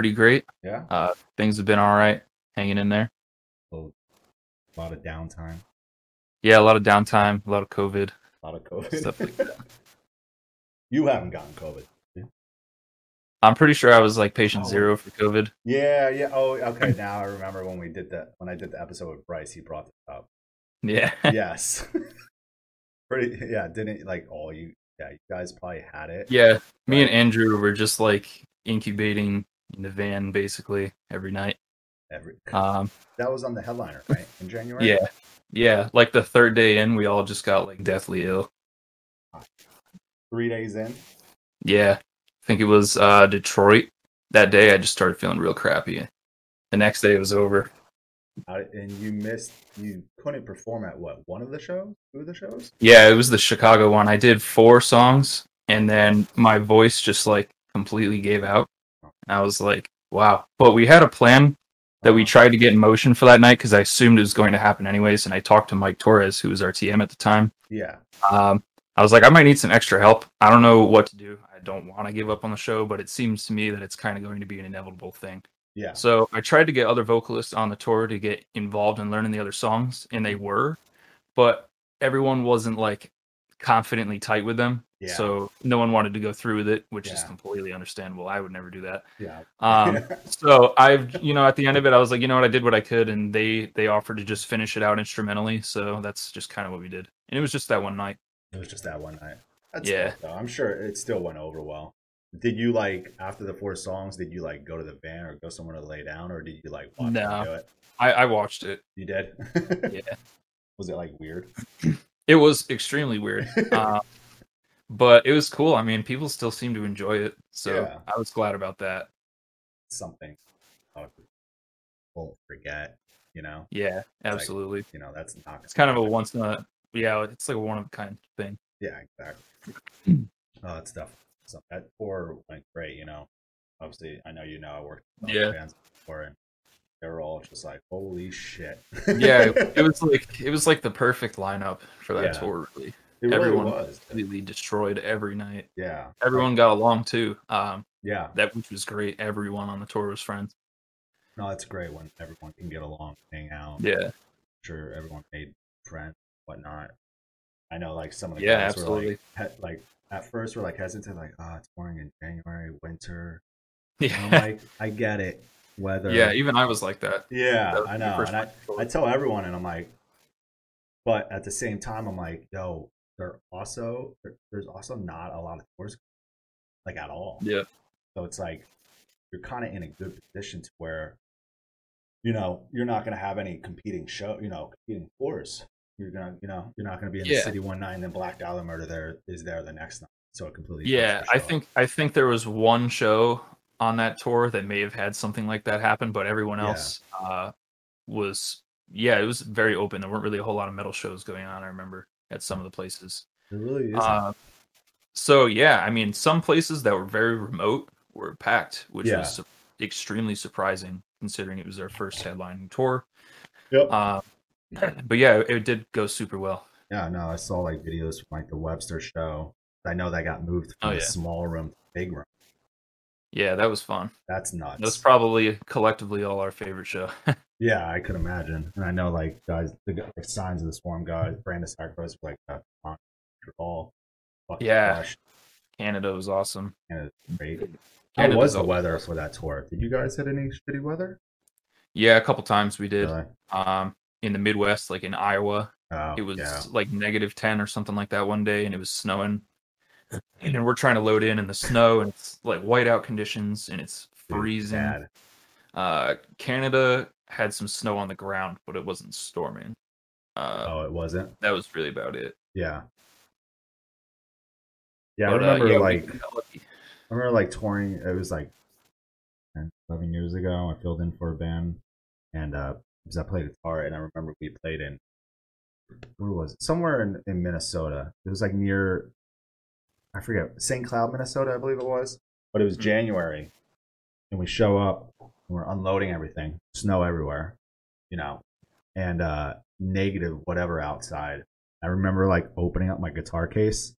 pretty great. Yeah. Uh, things have been all right, hanging in there. A lot of downtime. Yeah, a lot of downtime, a lot of COVID A lot of COVID. stuff like that. you haven't gotten COVID. I'm pretty sure I was like patient Oh. zero for COVID. Yeah, yeah. Oh, okay. Now I remember when we did that. When I did the episode with Bryce, he brought this up. Yeah, Yes. Pretty. Yeah. Didn't like all you. Yeah, you guys probably had it. yeah. Me and Andrew were just like incubating in the van basically every night. Every, Um, that was on the headliner, right? In January. yeah, yeah. Like the third day in, we all just got like deathly ill. Three days in. Yeah, I think it was uh, Detroit. That day, I just started feeling real crappy. The next day, it was over. Uh, and you missed. You couldn't perform at what? One of the shows? Two of the shows? Yeah, it was the Chicago one. I did four songs, and then my voice just like completely gave out. I was like, wow. But we had a plan that we tried to get in motion for that night because I assumed it was going to happen anyways. And I talked to Mike Torres, who was our TM at the time. Yeah. Um, I was like, I might need some extra help. I don't know what to do. I don't want to give up on the show, but it seems to me that it's kind of going to be an inevitable thing. Yeah. So I tried to get other vocalists on the tour to get involved in learning the other songs, and they were, but everyone wasn't like confidently tight with them. Yeah. So no one wanted to go through with it, which is completely understandable. I would never do that. Yeah. Um, so I've, you know, at the end of it, I was like, you know what, I did what I could, and they they offered to just finish it out instrumentally. So that's just kind of what we did, and it was just that one night. It was just that one night. That's Yeah. though. I'm sure it still went over well. Did you like after the four songs? Did you like go to the van or go somewhere to lay down, or did you like watch No. do it? I, I watched it. You did. Yeah. Was it like weird? It was extremely weird. Um, but it was cool. I mean, people still seem to enjoy it. So Yeah. I was glad about that. Something. I won't forget. You know. Yeah, absolutely. You know that's not. It's kind of a once in a, yeah, it's like a one of a kind thing. Yeah. Exactly. oh, that stuff. So that tour went great. You know. Obviously, I know you know I worked with Yeah. bands before, and they were all just like, "Holy shit!" Yeah, it, it was like, it was like the perfect lineup for that Yeah. tour, really. It really everyone was. Completely destroyed every night. Yeah. Everyone got along too. Um, Yeah. that which was great. Everyone on the tour was friends. No, it's great when everyone can get along, hang out. Yeah, sure everyone made friends, whatnot. I know, like some of the Yeah, guys were absolutely. like, he- like at first we're like hesitant, like, ah, it's touring in January, winter. And I'm yeah, like, I get it, weather. yeah. Even I was like that. yeah, That I know. And I. I tell everyone, and I'm like, but at the same time, I'm like, yo, there also there- there's also not a lot of tours, like at all. Yeah, So it's like you're kind of in a good position to where, you know, you're not going to have any competing show, you know, competing tours. You're gonna, you know, you're not going to be in Yeah. the city one night and then Black Dahlia Murder there is there the next night. So it completely. yeah. I think I think there was one show on that tour that may have had something like that happen, but everyone Yeah. else uh, was yeah, it was very open. There weren't really a whole lot of metal shows going on. I remember at some of the places. it really is. Uh, so yeah, I mean, some places that were very remote were packed, which Yeah. was su- extremely surprising considering it was our first headlining tour. yep. Uh, but yeah, it, it did go super well. yeah, no, I saw like videos from like the Webster show. I know that got moved from Oh, yeah. small room to big room. Yeah, that was fun. That's nuts. That's probably collectively all our favorite show. Yeah, I could imagine. And I know, like, guys, the the signs of the swarm guys, Brand of Sacrifice, like, uh, on all fucking Yeah. crushed, Canada was awesome. it's great. How Canada's was the weather for that tour? Did you guys hit any shitty weather? Yeah, a couple times we did. Really? Um, in the Midwest, like in Iowa, Oh, it was yeah. like negative 10 or something like that one day and it was snowing and we're trying to load in in the snow and it's like whiteout conditions and it's freezing uh canada had some snow on the ground but it wasn't storming uh Oh, it wasn't. that was really about it Yeah. Yeah, I But, uh, remember yeah, like. I remember like touring. It was like 10, 11 years ago. I filled in for a band, and uh, because I played guitar, and I remember we played in where was it? Somewhere in, in Minnesota. It was like near I forget St. Cloud, Minnesota, I believe it was. But it was Mhm. January, and we show up, and we're unloading everything, snow everywhere, you know, and uh, negative whatever outside. I remember like opening up my guitar case,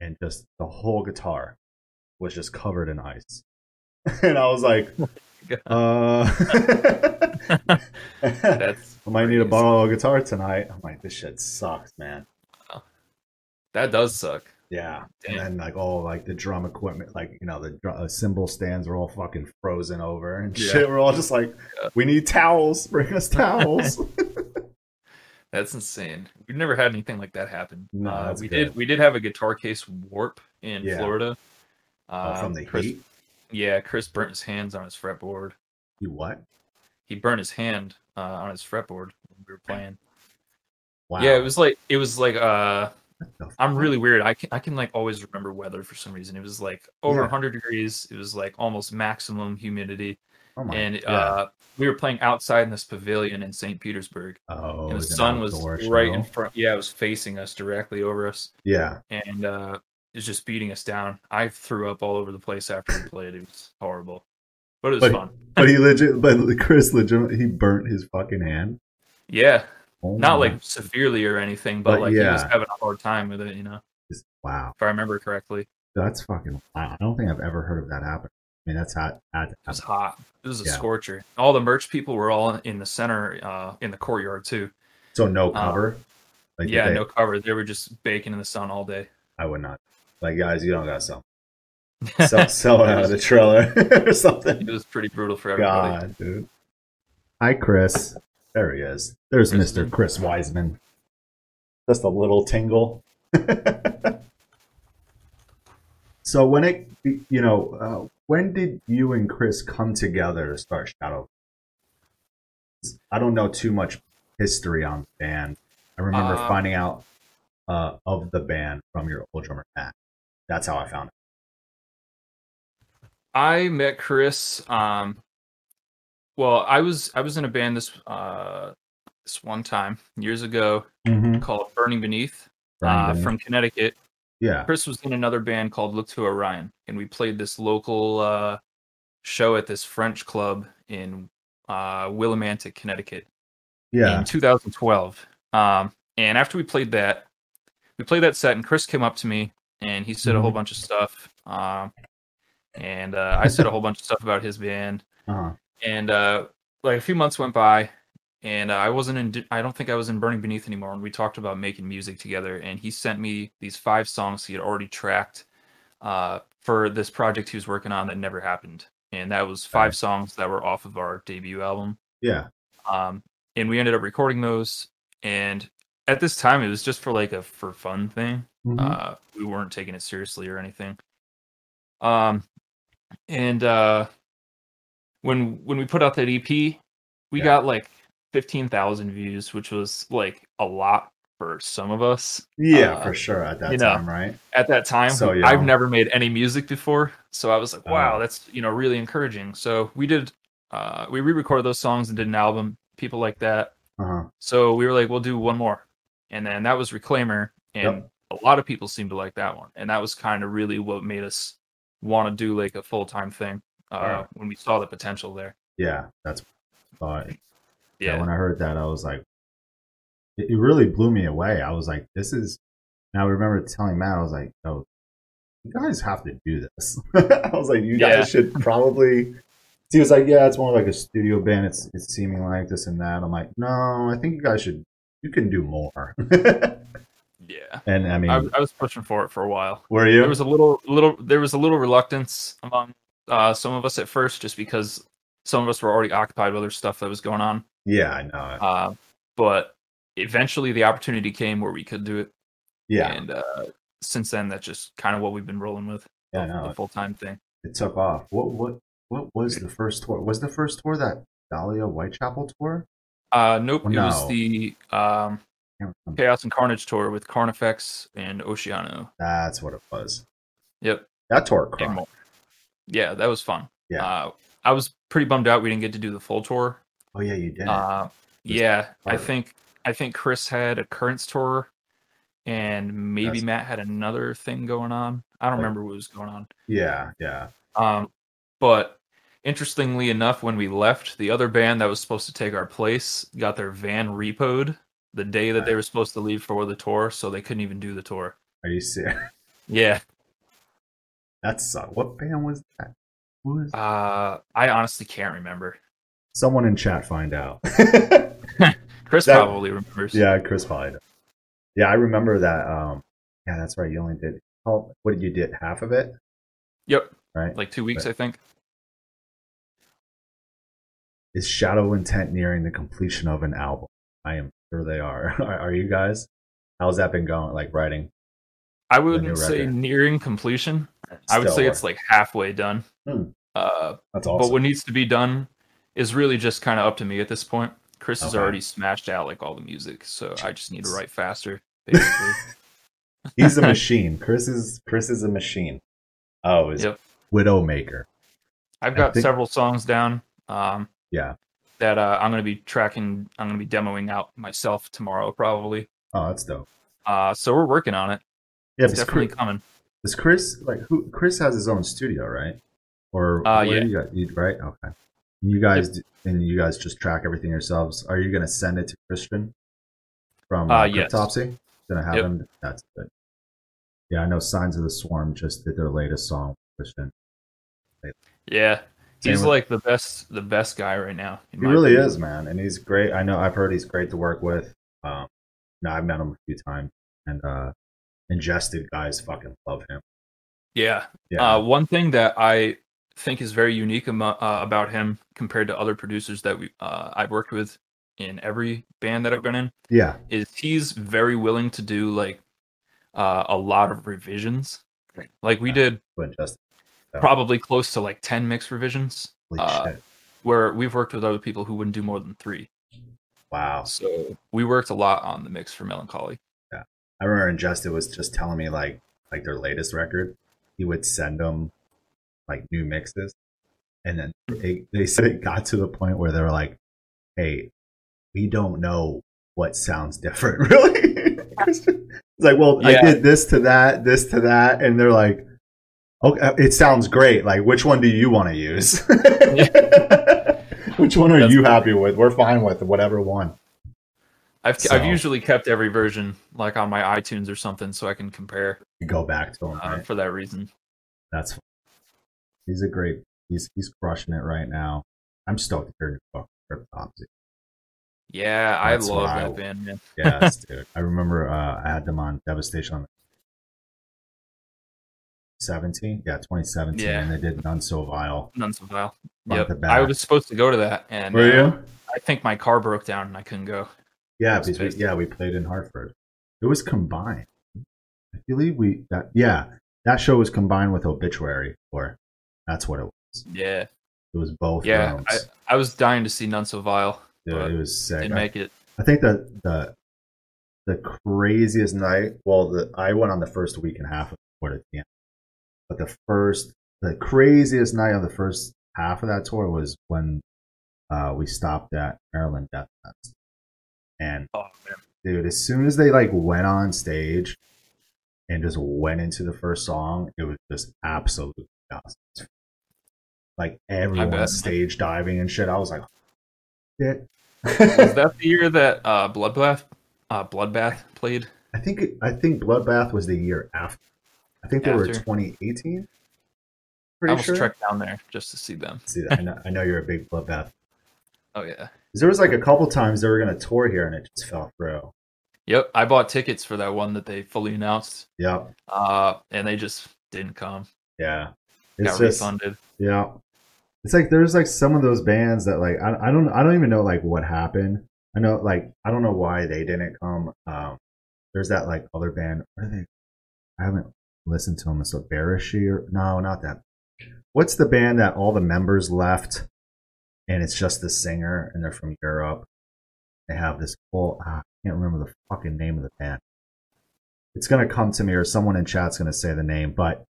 and just the whole guitar was just covered in ice. and I was like, God. Uh, That's I might need a crazy. borrow a guitar tonight. I'm like, this shit sucks, man. that does suck. Yeah, Damn. and then like all like the drum equipment, like you know the dr- uh, cymbal stands are all fucking frozen over and Yeah. shit. We're all just like, Yeah. we need towels. Bring us towels. That's insane. We've never had anything like that happen. No, Uh, we good. did. We did have a guitar case warp in Yeah. Florida. Oh, Uh, from the Chris, heat. Yeah, Chris burnt his hands on his fretboard. You what? He burnt his hand uh, on his fretboard when we were playing. Wow. Yeah, it was like it was like uh I'm really weird. I can I can like always remember weather for some reason. It was like over Yeah. 100 degrees. It was like almost maximum humidity, Oh and uh, we were playing outside in this pavilion in St. Petersburg. oh, and the sun was right in front. Yeah, it was facing us directly over us, Yeah, and uh, it was just beating us down. I threw up all over the place after we played. It was horrible, but it was But- fun. but he legit, but Chris legit, he burnt his fucking hand. Yeah, Oh not like severely or anything, but, But like he was having a hard time with it. You know, wow, if I remember correctly, that's fucking. I don't think I've ever heard of that happen. I mean, that's hot. had it was hot. It was a Yeah. scorcher. All the merch people were all in the center, uh, in the courtyard too. So no cover. like Uh, yeah, they- no cover. They were just baking in the sun all day. I would not. Like guys, you don't gotta sell. Sell, sell out of the trailer or something. It was pretty brutal for everybody. God, dude. Hi, Chris. There he is. There's Mr. Chris Wiseman. Just a little tingle. so when it, you know, uh, when did you and Chris come together to start Shadow? I don't know too much history on the band. I remember Uh, finding out uh, of the band from your old drummer Matt. That's how I found it. I met Chris. Um, well, I was I was in a band this uh this one time years ago Mm-hmm. called Burning Beneath uh, from Connecticut. yeah, Chris was in another band called Look to Orion, and we played this local uh, show at this French club in uh, Willimantic, Connecticut. yeah, in 2012. Um, and after we played that, we played that set, and Chris came up to me and he said a whole Mhm. bunch of stuff. Um, and uh, I said a whole bunch of stuff about his band. uh-huh. And uh, like a few months went by, and uh, I wasn't in. I don't think I was in Burning Beneath anymore. And we talked about making music together. And he sent me these five songs he had already tracked uh, for this project he was working on that never happened. And that was five songs that were off of our debut album yeah, um, and we ended up recording those. And at this time, it was just for like a for fun thing. Mhm. Uh, we weren't taking it seriously or anything. Um, and uh, when when we put out that EP, we Yeah. got like fifteen thousand views, which was like a lot for some of us yeah, uh, for sure at that you know, time, right? at that time. So I've never made any music before, so I was like, wow, Oh. that's you know really encouraging. So we did, uh, we re-recorded those songs and did an album. People like that. Uh-huh. So we were like, we'll do one more, and then that was Reclaimer, and Yep. a lot of people seemed to like that one, and that was kind of really what made us want to do like a full time thing uh, Wow. when we saw the potential there. Yeah, that's thought. Yeah. Yeah, when I heard that, I was like, it, it really blew me away. I was like, this is. And I remember telling Matt, I was like, oh, you guys have to do this. I was like, you guys should probably. He was like, yeah, it's more like a studio band. It's it's seeming like this and that. I'm like, no, I think you guys should. You can do more. yeah. and I mean, I, I was pushing for it for a while. were you? There was a little, little, there was a little reluctance among uh, some of us at first, just because some of us were already occupied with other stuff that was going on. yeah, I know. Uh, but eventually, the opportunity came where we could do it, yeah, and uh, since then, that's just kind of what we've been rolling with. yeah, I the, full time thing. It took off. What what what was the first tour? Was the first tour that Dahlia Whitechapel tour? Uh, nope, it No. was the um, Chaos and Carnage tour with Carnifex and Oceano. That's what it was. Yep, That tour crushed. Yeah, that was fun. Yeah. uh, I was pretty bummed out we didn't get to do the full tour. Oh yeah, you did. Uh, yeah, I think I think Chris had a Currents tour, and maybe Yes. Matt had another thing going on. I don't remember what was going on. yeah, yeah. Um, but interestingly enough, when we left, the other band that was supposed to take our place got their van repoed the day that they were supposed to leave for the tour, so they couldn't even do the tour. Are you serious? Yeah, That sucked. What band was that? Who is? Uh, I honestly can't remember. Someone in chat find out. Chris That- probably remembers. yeah, Chris probably. does. Yeah, I remember that. Um, yeah, that's right. You only did. Oh, what did you did half of it, Yep. right? Like two weeks, I think. Is Shadow Intent nearing the completion of an album? I am sure they are. are, are you guys? How's that been going? Like writing? I wouldn't say nearing completion. I would say it's like halfway done. Hmm. Uh, That's But what needs to be done is really just kind of up to me at this point. Chris has already smashed out like all the music, so I just need to write faster, basically. He's a machine. Chris is Chris is a machine. Oh, is Yep. Widowmaker. I've got think- several songs down um, Yeah. that uh, I'm going to be tracking. I'm going to be demoing out myself tomorrow, probably. Oh, that's dope. Uh, so we're working on it. Yeah, It's definitely Chris, coming. Does Chris like who? Chris has his own studio, right? Or Uh, yeah. you got? You, right? Okay. You guys d and you guys just track everything yourselves. Are you gonna send it to Christian from uh, Uh, yes. Cryptopsy? Gonna have Yep. him. That's good. Yeah, I know Signs of the Swarm just did their latest song. Christian. Yeah, Same he's with- like the best, the best guy right now. He really opinion. is, man, and he's great. I know. I've heard he's great to work with. Um, no, I've met him a few times, and uh, ingested guys fucking love him. Yeah. Yeah, Uh, one thing that I think is very unique uh, about him compared to other producers that we uh, I've worked with in every band that I've been in yeah, is he's very willing to do like uh, a lot of revisions. Like we Yeah. did ingested. Probably close to like ten mix revisions, Uh, where we've worked with other people who wouldn't do more than three. Wow. So we worked a lot on the mix for Melancholy. I remember Ingested was just telling me like like their latest record, he would send them like new mixes, and then they, they said it got to the point where they were like, "Hey, we don't know what sounds different, really." it's like, well, I did this to that, this to that, and they're like, "Okay, uh, it sounds great. Like, which one do you want to use? which one are That's you happy with? We're fine with whatever one." I've So- I've usually kept every version like on my iTunes or something so I can compare go back to them. uh, right? for that reason. That's he's a great he's he's crushing it right now. I'm stoked to hear Cryptopsy. Yeah, I That's love what I- that band, man. Yes, dude. I remember uh, I had them on Devastation on 17. Yeah, 2017. Yeah. And they did None So Vile. None so vile. Yep. I was supposed to go to that, and Were uh, you? I think my car broke down and I couldn't go. Yeah, because we, yeah, we played in Hartford. It was combined. I believe we that yeah, that show was combined with Obituary, or that's what it was. Yeah, It was both yeah. I, I was dying to see None so vile. But it was sick. Didn't I- make it. I think that the the craziest night. Well, the, I went on the first week and a half of the tour at the but the first, the craziest night of the first half of that tour was when uh, we stopped at Maryland Death Fest, and Oh dude, as soon as they like went on stage and just went into the first song, it was just absolutely awesome. Like everyone stage diving and shit. I was like, shit. Was that the year that uh, Bloodbath, uh, Bloodbath played? I think it, I think Bloodbath was the year after. I think they were After. 2018. I Pretty almost sure. trekked down there just to see them. See, I know, I know you're a big Bloodbath. Oh yeah. There was like a couple times they were gonna tour here and it just fell through. Yep. I bought tickets for that one that they fully announced, Yep. uh, and they just didn't come. Yeah. It's Got just refunded. yeah. It's like there's like some of those bands that like I, I don't I don't even know like what happened. I know like I don't know why they didn't come. Um, there's that like other band. What are they? I haven't listened to them. It's a Barishi or no, not that. What's the band that all the members left, and it's just the singer, and they're from Europe. They have this whole ah, I can't remember the fucking name of the band. It's gonna come to me, or someone in chat's gonna say the name, but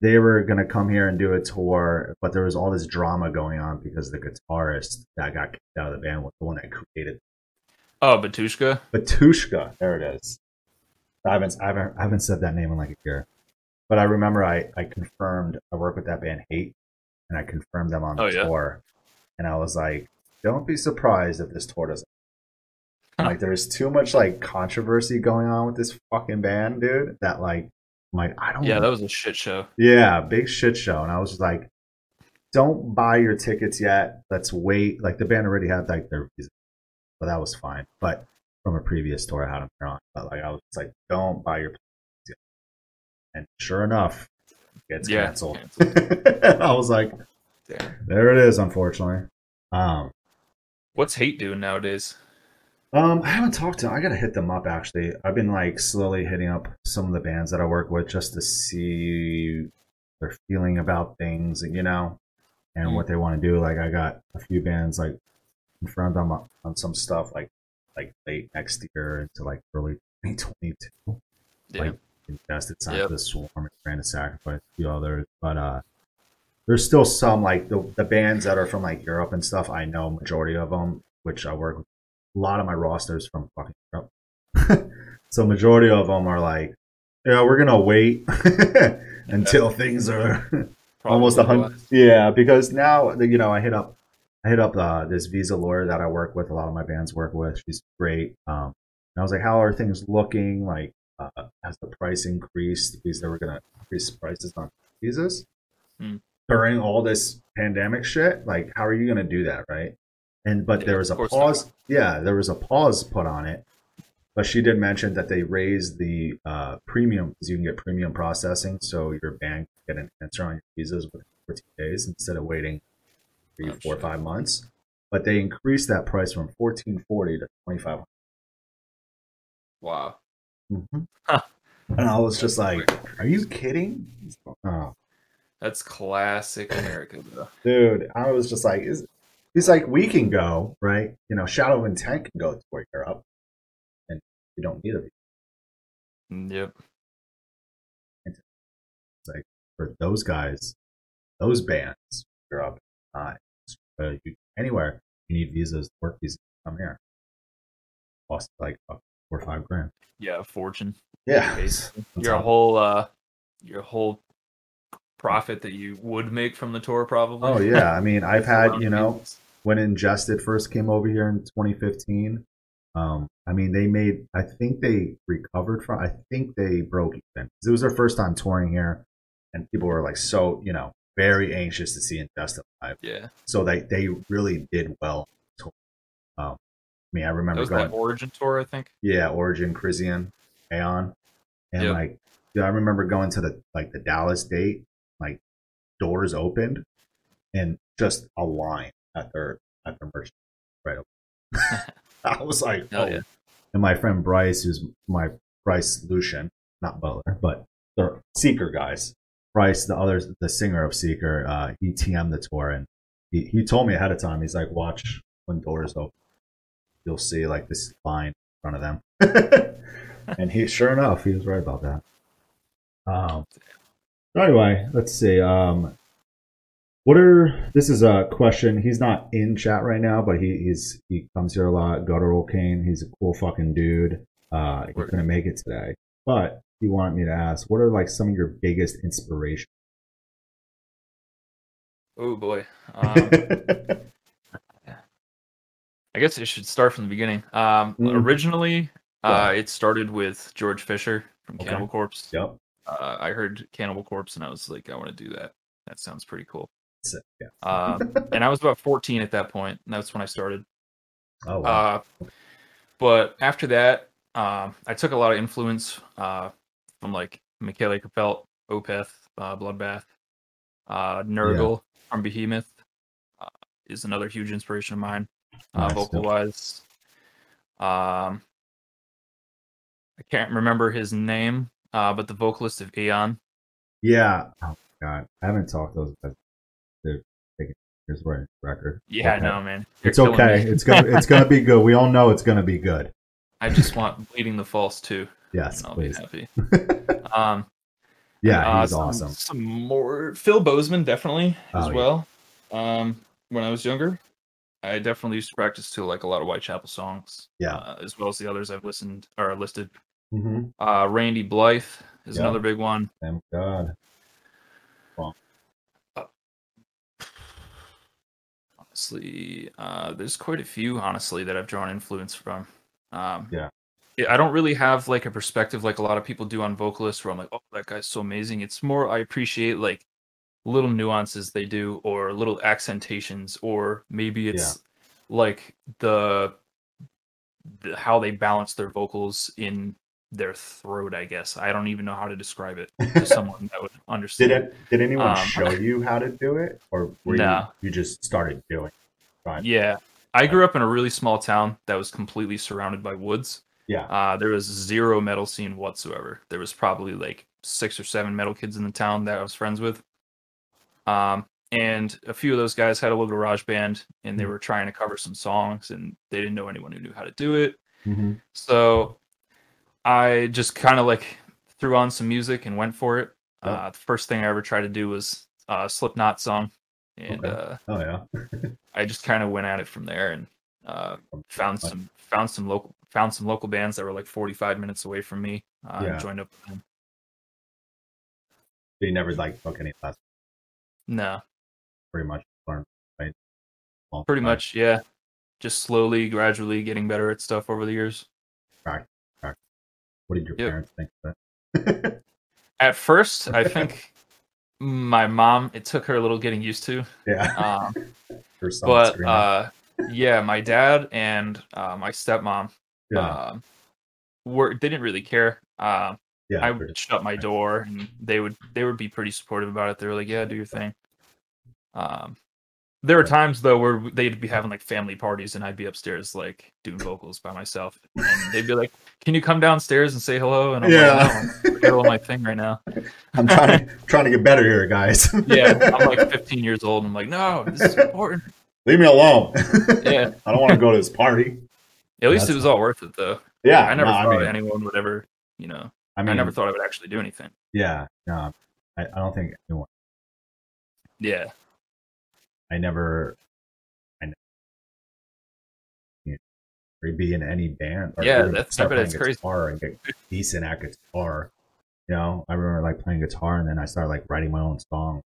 they were gonna come here and do a tour, but there was all this drama going on because the guitarist that got kicked out of the band was the one that created Oh, Batushka. Batushka. There it is. I haven't, I haven't, I haven't said that name in like a year, but I remember I, I confirmed I work with that band Hate, and I confirmed them on the Oh, yeah? tour, and I was like, don't be surprised if this tour doesn't. Huh. Like, there's too much like controversy going on with this fucking band, dude. That like, I'm like I don't. Yeah, that was a shit show. Yeah, big shit show. And I was just like, don't buy your tickets yet. Let's wait. Like the band already had like their visa, so that was fine. But from a previous tour, I had them on. But like I was like, don't buy your tickets yet. And sure enough, it gets Yeah, canceled. canceled. I was like, Damn. there it is. Unfortunately. Um, What's hate doing nowadays? Um, I haven't talked to. I gotta hit them up actually. I've been like slowly hitting up some of the bands that I work with just to see their feeling about things, and you know, and Mm. what they want to do. Like I got a few bands like confirmed on my- on some stuff like like late next year into like early 2022. Yeah. Like Ingested, Sign Yep. the Swarm, and Grand Sacrifice, a few others, but uh. There's still some like the the bands that are from like Europe and stuff. I know majority of them, which I work with a lot of my rosters from fucking Europe. so majority of them are like, yeah, we're gonna wait until things are almost a hundred. Yeah, because now you know I hit up, I hit up uh, this visa lawyer that I work with. A lot of my bands work with. She's great. Um, and I was like, how are things looking? Like, uh, has the price increased because they were gonna increase prices on visas Hmm. During all this pandemic shit? Like, how are you gonna do that, right? And but Yeah, there was a pause. Yeah, there was a pause put on it. But she did mention that they raised the uh, premium because you can get premium processing, so your bank can get an answer on your visas within 14 days instead of waiting three, Oh, four, five months. But they increased that price from 1440 to 2500 Wow. mm-hmm. Huh. And I was just like, "Are you kidding?" Oh, That's classic America, though. dude, I was just like, "Is he's like, we can go right? You know, Shadow of Intent can go to Europe, and you don't need a visa." Yep. It's like for those guys, those bands, Europe, uh, you, anywhere, you need visas, work visas, come here. Cost like four or five grand. Yeah, a fortune. Yeah, Basically. Your whole uh your whole profit that you would make from the tour probably. Oh yeah, I mean, I've had you know visas. when Ingested first came over here in 2015. Um, I mean, they made. I think they recovered from. I think they broke even. It was their first time touring here, and people were like so you know very anxious to see Ingested live. Yeah. So they they really did well. Um, I mean, I That remember was going. that origin tour, I think. Yeah, Origin, Krisiun, Aeon, and Yep. like yeah, I remember going to the like the Dallas date, doors opened, and just a line at their at their merch right. I was like, oh. yeah. And my friend Bryce, who's my Bryce Lucian, not Butler, but the Seeker guys. Bryce, the others, the singer of Seeker, uh, he TM'd the tour, and he, he told me ahead of time. He's like, watch when doors open, you'll see like this line in front of them. and he, sure enough, he was right about that. Um. Anyway, let's see. Um, what are this is a question. He's not in chat right now, but he, he's he comes here a lot. Guttural Kane, he's a cool fucking dude. Uh, he Word. couldn't make it today, but he wanted me to ask, what are like some of your biggest inspirations? Oh boy. Um, I guess it should start from the beginning. Um, Mm. Originally, Yeah. uh, it started with George Fisher from Okay. Cannibal Corpse. yep. Uh, I heard Cannibal Corpse and I was like, I want to do that. That sounds pretty cool. Sick, Yeah. Um, and I was about 14 at that point, and that's when I started. Oh wow. Uh, but after that, um, I took a lot of influence uh, from like Mikael Åkerfeldt, Opeth, uh, Bloodbath, uh, Nergal from Behemoth uh, is another huge inspiration of mine, uh, Nice, vocal wise. Um, I can't remember his name, uh, but the vocalist of Aeon. yeah. Oh god, I haven't talked to those guys. They're taking here's where record. Yeah, Okay. no man, You're It's okay. It's gonna it's gonna be good. We all know it's gonna be good. I just want Bleeding the False too. Yes, I'll please. be happy. Um, Yeah, Uh, he's some, awesome. Some more Phil Bozeman definitely as Oh, yeah. well. Um, when I was younger, I definitely used to practice to like a lot of Whitechapel songs. Yeah. uh, as well as the others I've listened or listed. Mm-hmm. Uh, Randy Blythe is Yeah. another big one. Thank God. Honestly, uh, there's quite a few honestly that I've drawn influence from. Um, Yeah. I don't really have like a perspective like a lot of people do on vocalists where I'm like, oh, that guy's so amazing. It's more I appreciate like little nuances they do or little accentations or maybe it's like the, the how they balance their vocals in their throat i guess i don't even know how to describe it to someone that would understand Did it? Did anyone Um, show you how to do it, or were No. you you just started doing? it? Right. Yeah. I grew up in a really small town that was completely surrounded by woods. Yeah. Uh, there was zero metal scene whatsoever. There was probably like six or seven metal kids in the town that I was friends with. Um, and a few of those guys had a little garage band and they Mhm. were trying to cover some songs and they didn't know anyone who knew how to do it. Mm-hmm. So I just kind of like threw on some music and went for it. Yeah. Uh, the first thing I ever tried to do was a Slipknot song. And Okay. uh, Oh yeah. I just kind of went at it from there and uh, found some found some local found some local bands that were like 45 minutes away from me. Uh, Yeah. joined up with them. So you never like took any lessons, No, pretty much learned. Right. Pretty the much, yeah. Just slowly, gradually getting better at stuff over the years. What did your Yep. parents think of that? At first, I think my mom it took her a little getting used to. yeah. Um, but uh, yeah, my dad and uh, my stepmom yeah. um, were they didn't really care. Um, yeah. I would shut my door and they would they would be pretty supportive about it. They were like, "Yeah, do your thing." Um, there were times though where they'd be having like family parties and I'd be upstairs like doing vocals by myself, and they'd be like, "Can you come downstairs and say hello?" And I'm Yeah. like, "No, I'm in the middle of my thing right now." I'm trying to trying to get better here, guys. Yeah, I'm like 15 years old. And I'm like, "No, this is important." Leave me alone. Yeah. I don't want to go to this party. At least That's it was all worth it though. Yeah. I never no, thought I mean, anyone would ever, you know, I mean, I never thought I would actually do anything. Yeah. No, I, I don't think anyone. Yeah, I never. I never. You know, be in any band. Or Yeah, that's- start it's crazy. Guitar and get decent at guitar. You know, I remember like playing guitar, and then I started like writing my own song.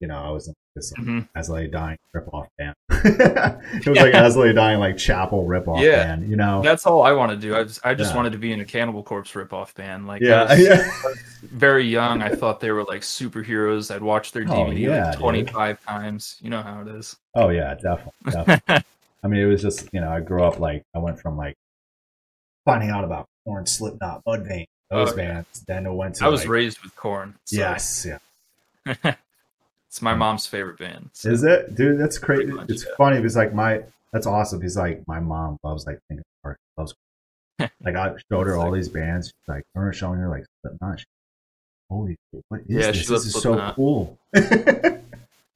You know, I was in this like, Mhm. As Lay Dying rip-off band. it was like As Lay Dying, like chapel rip-off Yeah. band. You know. that's all I want to do. I just, I just Yeah. wanted to be in a Cannibal Corpse ripoff band. Like, I yeah. was Yeah. very young. I thought they were like superheroes. I'd watched their Oh, DVD yeah, like dude. 25 times. You know how it is. Oh yeah, definitely. definitely. I mean, it was just you know, I grew up like I went from like finding out about Korn, Slipknot, Mudvayne, those Oh, yeah. bands. Then it went to I was like, raised with Korn. yes, yeah. It's my mom's favorite band. so- Is it, dude? That's crazy. Much, it's yeah. funny because like my that's awesome. He's like my mom loves like Linkin Park, loves like I showed her all these bands. She's like, I remember showing her like Slipknot. Holy, shit, what is Yeah, this? she This is so cool.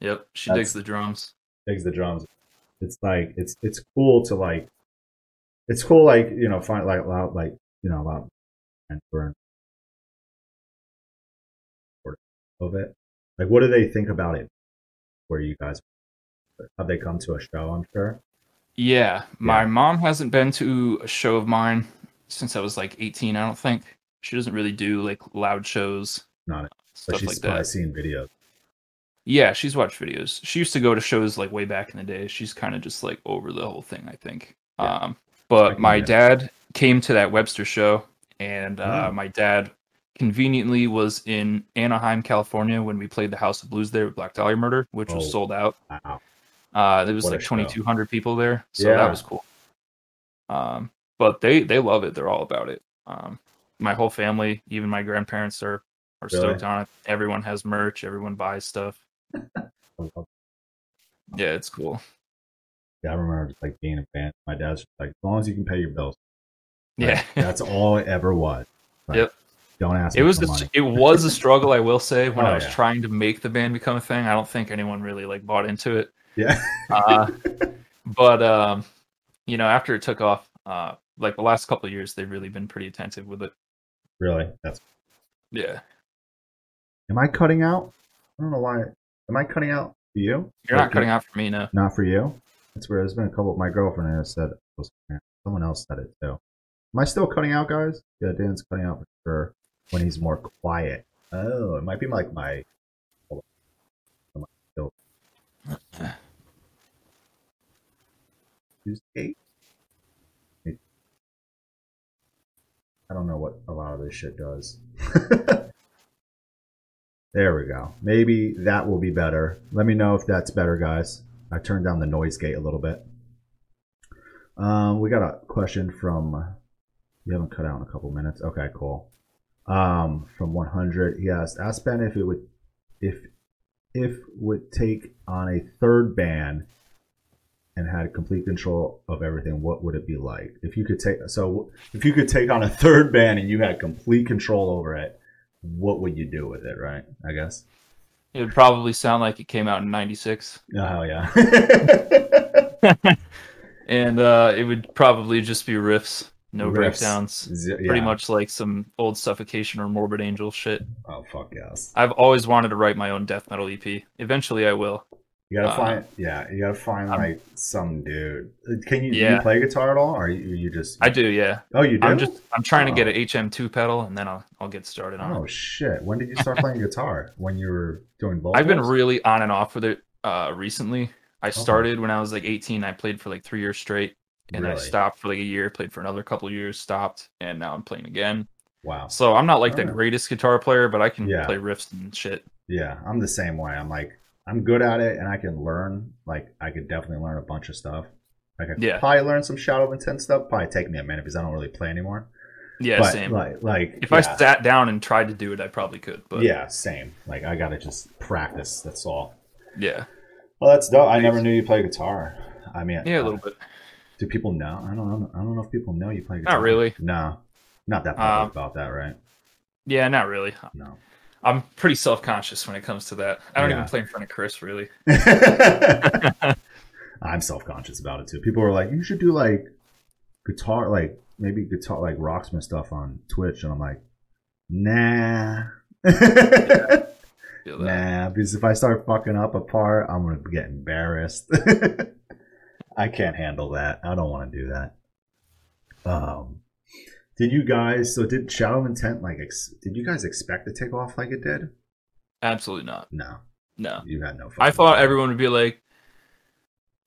Yep, she That's- digs the drums. digs the drums. It's like it's it's cool to like it's cool like you know find like loud like you know loud and burn of it. Like what do they think about it? Where you guys have they come to a show? I'm sure. Yeah, my Yeah. mom hasn't been to a show of mine since I was like 18. I don't think she doesn't really do like loud shows, Not it, but she's like probably that. seen videos. Yeah, she's watched videos. She used to go to shows like way back in the day. She's kind of just like over the whole thing, I think. Yeah. Um, but my dad came to that Webster show, and uh, Oh. my dad conveniently was in Anaheim, California when we played the House of Blues there with Black Dahlia Murder, which Oh. was sold out. Wow. Uh, there was What like 2,200 people there, so Yeah. that was cool. Um, but they they love it. They're all about it. Um, my whole family, even my grandparents, are are Really? stoked on it. Everyone has merch. Everyone buys stuff. Yeah, it's cool. Yeah, I remember just like being a fan. My dad's like, as long as you can pay your bills. Like, Yeah, that's all it ever was. Like, Yep. Don't ask. it was it was a struggle. I will say when Oh, I was yeah. trying to make the band become a thing. I don't think anyone really like bought into it. Yeah. Uh, but um, you know, after it took off, uh, like the last couple of years, they've really been pretty attentive with it. really. That's. Yeah, Am I cutting out? I don't know why. Am I cutting out for you? you're not cutting out for me, no. Not for you. That's where there's been a couple. Of my girlfriend has said. Someone else said it too. Am I still cutting out, guys? Yeah, Dan's cutting out for sure when he's more quiet. Oh, it might be like my. I don't know what a lot of this shit does. There we go. Maybe that will be better. Let me know if that's better, guys. I turned down the noise gate a little bit. Um, we got a question from. You haven't cut out in a couple minutes. Okay, cool. Um, from 100, he asked, ask Ben if it would, if, if would take on a third band and had complete control of everything, what would it be like? If you could take, so if you could take on a third band and you had complete control over it, what would you do with it? Right? I guess. It would probably sound like it came out in '96. Oh hell yeah. and uh, it would probably just be riffs, no Riffs. breakdowns. Z- Pretty much like some old Suffocation or Morbid Angel shit. Oh fuck yes. I've always wanted to write my own death metal EP. Eventually, I will. You gotta Uh, find, yeah, you gotta find I'm- like some dude. Can you, do you play guitar at all, or you, you just? I do, yeah. Oh, you do. I'm just I'm trying to get Oh. an HM2 pedal, and then I'll I'll get started on Oh it. shit! When did you start playing guitar? When you were doing vocals? I've been really on and off with it uh, recently. I started when I was like 18. I played for like three years straight, and I stopped for like a year. Played for another couple of years, stopped, and now I'm playing again. Wow. So I'm not like the greatest guitar player, but I can Yeah. play riffs and shit. Yeah, I'm the same way. I'm like, I'm good at it, and I can learn. Like, I could definitely learn a bunch of stuff. I could Yeah. probably learn some Shadow of Intent stuff. Probably take me a minute because I don't really play anymore. Yeah, but same. like, like if yeah, I sat down and tried to do it, I probably could. But yeah, same. Like, I gotta just practice. That's all. yeah, Well, that's dope. I never knew you play guitar. I mean, yeah, a little bit. Do people know? I don't know. I don't know if people know you play guitar. Not really. No, not that public Um, about that, right? Yeah, not really. No. I'm pretty self conscious when it comes to that. I don't Yeah. even play in front of Chris really. I'm self conscious about it too. People are like, you should do like guitar, like maybe guitar, like rocksmith stuff on Twitch, and I'm like, nah. That. Nah, because if I start fucking up a part, I'm gonna get embarrassed. I can't handle that. I don't want to do that. Um, did you guys? So did Shadow of Intent like? Ex, did you guys expect to take off like it did? Absolutely not. No, No. you had no. I thought everyone would be like,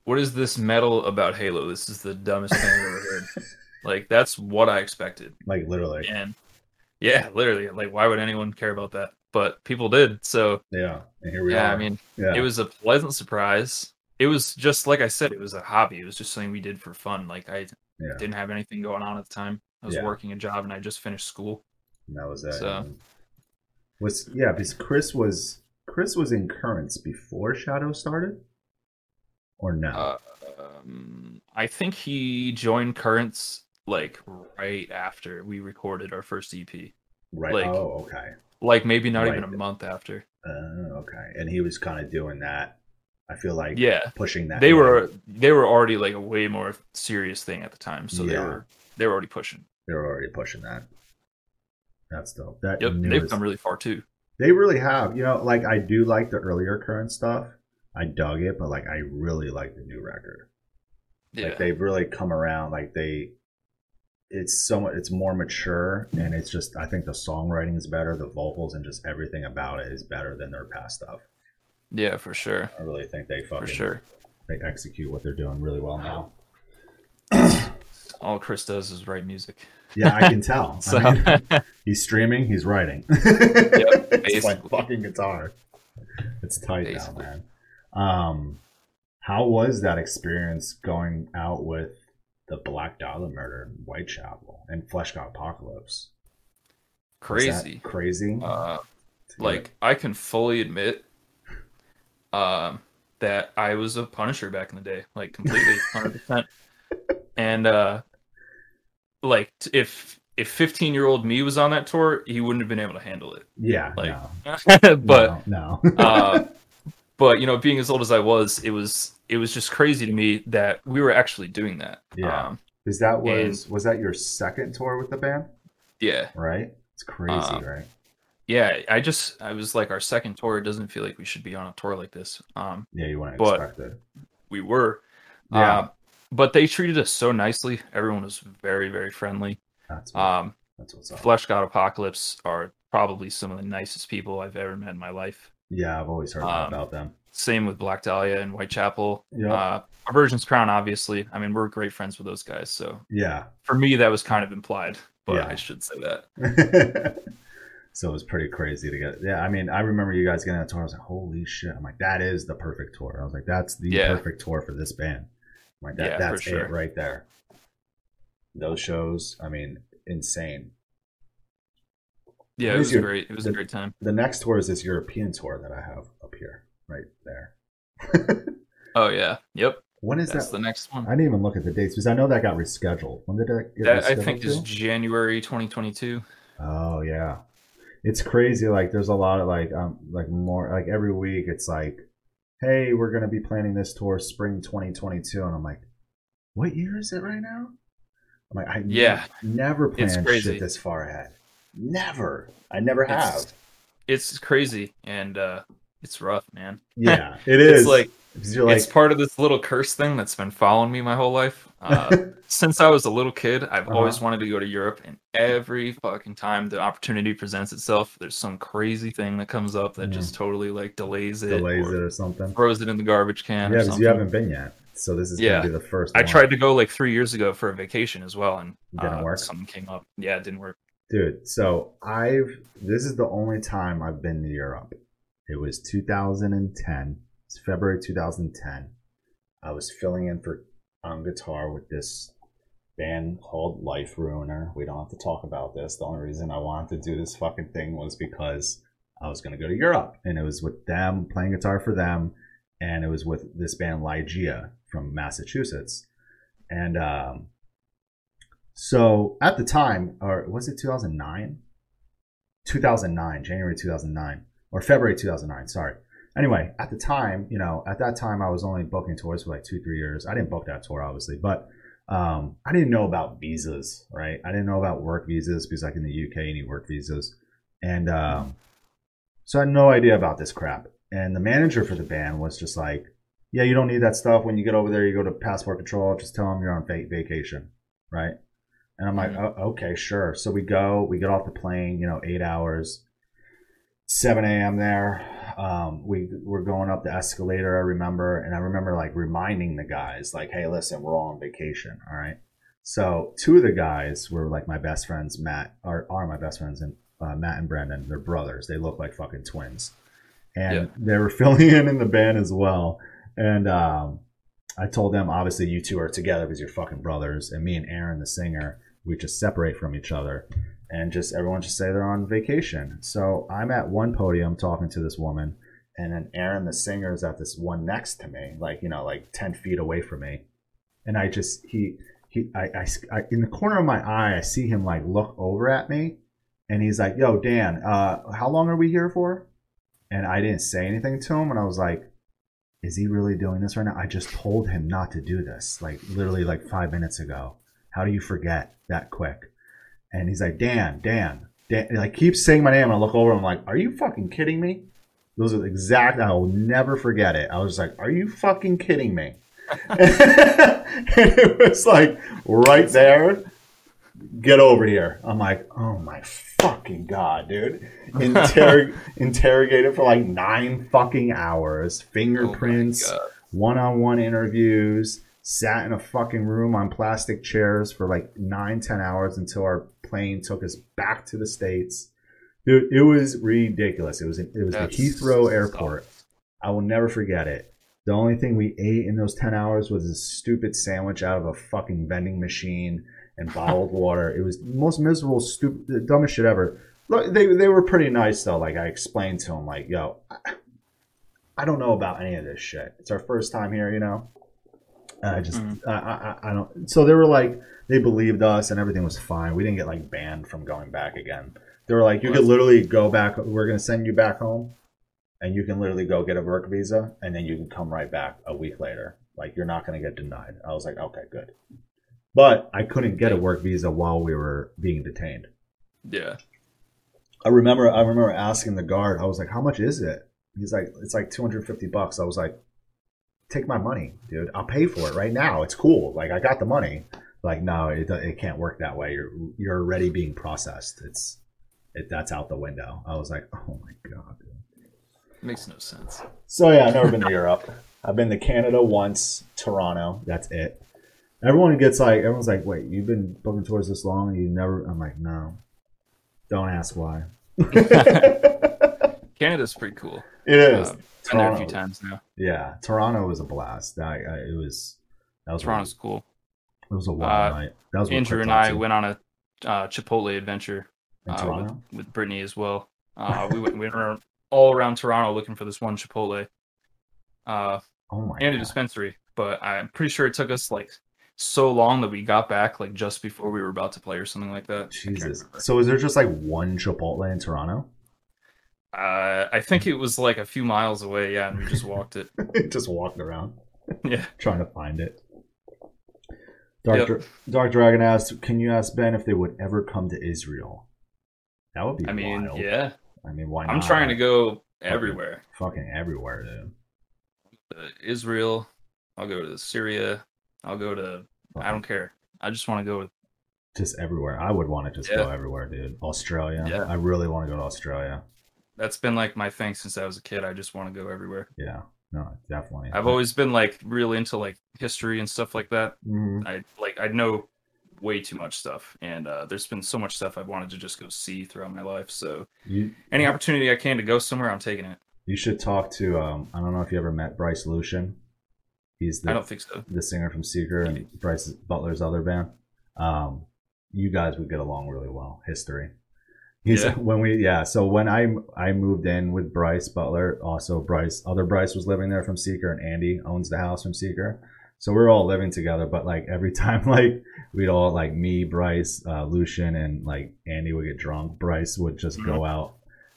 "What is this metal about Halo? This is the dumbest thing I've ever heard." Like that's what I expected, like literally. and yeah, literally, like why would anyone care about that? But people did, so Yeah, and here we yeah. are. I mean, yeah, it was a pleasant surprise. It was just like I said, it was a hobby. It was just something we did for fun. Like I yeah. didn't have anything going on at the time. I was Yeah. working a job and I just finished school. And that was it. So- And was yeah, because Chris was Chris was in Currents before Shadow started, or no? Uh, um, I think he joined Currents like right after we recorded our first EP. right. like- oh, okay. Like maybe not even a month after. Uh, okay. And he was kind of doing that. I feel like Yeah. pushing that. They line. were they were already like a way more serious thing at the time. So they were they were already pushing. they were already pushing that. That's dope. That Yep. news- They've come really far too. They really have. You know, like I do like the earlier current stuff. I dug it, but like I really like the new record. Yeah. Like they've really come around. Like they, it's so much. It's more mature, and it's just. I think the songwriting is better. The vocals and just everything about it is better than their past stuff. Yeah, for sure. I really think they fucking For sure. they execute what they're doing really well now. All Chris does is write music. Yeah, I can tell. So I mean, he's streaming. He's writing. Yep, it's like fucking guitar. It's tight Basically. now, man. Um, how was that experience going out with the Black Dahlia Murder in Whitechapel and Fleshgod Apocalypse? Crazy. crazy. Uh like I can fully admit um that I was a punisher back in the day, like completely 100%. And uh like if if 15-year-old me was on that tour, he wouldn't have been able to handle it. yeah, like- no, but no, no. uh but you know, being as old as I was, it was it was just crazy to me that we were actually doing that. Yeah. Um Is that was was that your second tour with the band? yeah. Right, it's crazy, Uh, right? Yeah, I just I was like our second tour, it doesn't feel like we should be on a tour like this. Um Yeah, you weren't but- expect we were. Yeah. Um, but they treated us so nicely. Everyone was very, very friendly. That's what, Um, that's what's up. Fleshgod Apocalypse are probably some of the nicest people I've ever met in my life. Yeah, I've always heard um, about them. Same with Black Dahlia and Whitechapel. Yeah, Uh, Aversion's Crown, obviously. I mean, we're great friends with those guys. So yeah. for me, that was kind of implied, but Yeah. I should say that. So it was pretty crazy to get. Yeah, I mean, I remember you guys getting a tour. I was like, holy shit! I'm like, that is the perfect tour. I was like, that's the Yeah. perfect tour for this band. I'm like that, Yeah, that's sure. it right there. Those shows, I mean, insane. Yeah, it was your- great. It was a great time. The next tour is this European tour that I have up here, right there. Oh yeah. Yep. when is That's that? the next one. I didn't even look at the dates because I know that got rescheduled. When did that get That I think to? is January 2022. Oh yeah, it's crazy. Like there's a lot of like um like more like every week it's like, hey, we're gonna be planning this tour spring 2022, and I'm like, what year is it right now? I'm like, I Yeah. never planned shit this far ahead. Never. I never have. It's, it's crazy and uh it's rough, man. yeah, it is. It's like like, it's part of this little curse thing that's been following me my whole life. Uh, since I was a little kid, I've Uh-huh. always wanted to go to Europe, and every fucking time the opportunity presents itself, there's some crazy thing that comes up that Mhm. just totally like delays it, delays or it or something. throws it in the garbage can. Yeah, because you haven't been yet. So this is Yeah. gonna be the first. I one. tried to go like three years ago for a vacation as well, and Didn't uh, work? Something came up. Yeah, it didn't work. Dude, so I've this is the only time I've been to Europe. It was 2010. It's February 2010. I was filling in for on guitar with this band called Life Ruiner. We don't have to talk about this. The only reason I wanted to do this fucking thing was because I was going to go to Europe, and it was with them playing guitar for them, and it was with this band Ligeia from Massachusetts, and um, so at the time, or was it 2009? 2009, January 2009, or February 2009, sorry. Anyway, at the time, you know, at that time, I was only booking tours for like two, three years. I didn't book that tour, obviously, but um, I didn't know about visas, right? I didn't know about work visas because, like in the UK, you need work visas. And um, so I had no idea about this crap. And the manager for the band was just like, yeah, you don't need that stuff. When you get over there, you go to passport control, just tell them you're on va- vacation, right? And I'm like, Mhm. oh, okay, sure. So we go, we get off the plane, you know, eight hours, 7 a.m. there. Um, we we're going up the escalator, I remember, and I remember like reminding the guys, like, hey, listen, we're all on vacation, all right. So two of the guys were like my best friends, Matt, are, are my best friends, and uh, Matt and Brendan. They're brothers. They look like fucking twins, and Yeah. they were filling in in the band as well. And um, I told them, obviously, you two are together because you're fucking brothers, and me and Aaron, the singer, we just separate from each other, and just everyone just say they're on vacation. So I'm at one podium talking to this woman, and then Aaron, the singer, is at this one next to me, like you know, like ten feet away from me, and I just he he I, I, I in the corner of my eye, I see him like look over at me, and he's like, "Yo, Dan, uh, how long are we here for?" And I didn't say anything to him, and I was like, "Is he really doing this right now?" I just told him not to do this, like literally like five minutes ago. How do you forget that quick? And he's like, Dan, Dan, Dan. And I keep saying my name, and I look over, and I'm like, Are you fucking kidding me? Those are the exact. I will never forget it. I was like, Are you fucking kidding me? and it was like right there. Get over here. I'm like, oh my fucking god, dude. Interrog- interrogated for like nine fucking hours. Fingerprints oh my God. one-on-one interviews sat in a fucking room on plastic chairs for like nine ten hours until our plane took us back to the states. Dude, it was ridiculous. It was it was That's the heathrow airport. I will never forget it. The only thing we ate in those 10 hours was a stupid sandwich out of a fucking vending machine and bottled water. It was the most miserable stupid dumbest shit ever. Look, they, they were pretty nice though. Like i explained to them like yo I, I don't know about any of this shit. It's our first time here you know? I just, Mhm. I, I, I don't. So they were like, they believed us, and everything was fine. We didn't get like banned from going back again. They were like, you could literally go back. We're gonna send you back home, and you can literally go get a work visa, and then you can come right back a week later. Like you're not gonna get denied. I was like, okay, good. But I couldn't get a work visa while we were being detained. Yeah. I remember, I remember asking the guard. I was like, how much is it? He's like, it's like 250 bucks. I was like, take my money, dude. I'll pay for it right now. It's cool. Like I got the money. Like no, it, it can't work that way. You're you're already being processed. It's it, that's out the window. I was like, oh my god. Dude. Makes no sense. So yeah, I've never been to Europe. I've been to Canada once, Toronto. That's it. Everyone gets like, everyone's like, wait, you've been booking tours this long and you never? I'm like, no. Don't ask why. Canada's pretty cool. It is. Uh, been there a few times now. Yeah, Toronto was a blast. I, I, it was that was Toronto's cool. It was a wild uh, night. That was Andrew and I Thompson went on a uh, Chipotle adventure in uh, with, with Brittany as well. Uh, we went, we went around, all around Toronto looking for this one Chipotle uh, oh my and a dispensary, but I'm pretty sure it took us like so long that we got back like just before we were about to play or something like that. Jesus. So is there just like one Chipotle in Toronto? Uh, I think it was like a few miles away, yeah, and we just walked it. just walked around Yeah. trying to find it. Dark, Yep. Dark Dragon asked, "Can you ask Ben if they would ever come to Israel?" That would be I mean, wild. yeah. I mean, why not? I'm trying to go everywhere. fucking everywhere, dude. Uh, Israel. I'll go to Syria. I'll go to. I don't care. I just want to go. Just everywhere. I would want to just Yeah. go everywhere, dude. Australia. Yeah. I really want to go to Australia. That's been like my thing since I was a kid. I just want to go everywhere. Yeah. No, definitely. I've always been like really into like history and stuff like that. Mhm. I like I know way too much stuff, and uh, there's been so much stuff I've wanted to just go see throughout my life. So You any opportunity I can to go somewhere, I'm taking it. you should talk to. Um, I don't know if you ever met Bryce Lucian. He's the I don't think so. the singer from Seeker and Bryce Butler's other band. Um, you guys would get along really well. History. He's Yeah. when we yeah. So when I I moved in with Bryce Butler, also Bryce other Bryce was living there from Seeker, and Andy owns the house from Seeker. So we are all living together, but like every time, like we'd all like me, Bryce, uh, Lucian, and like Andy would get drunk. Bryce would just go out,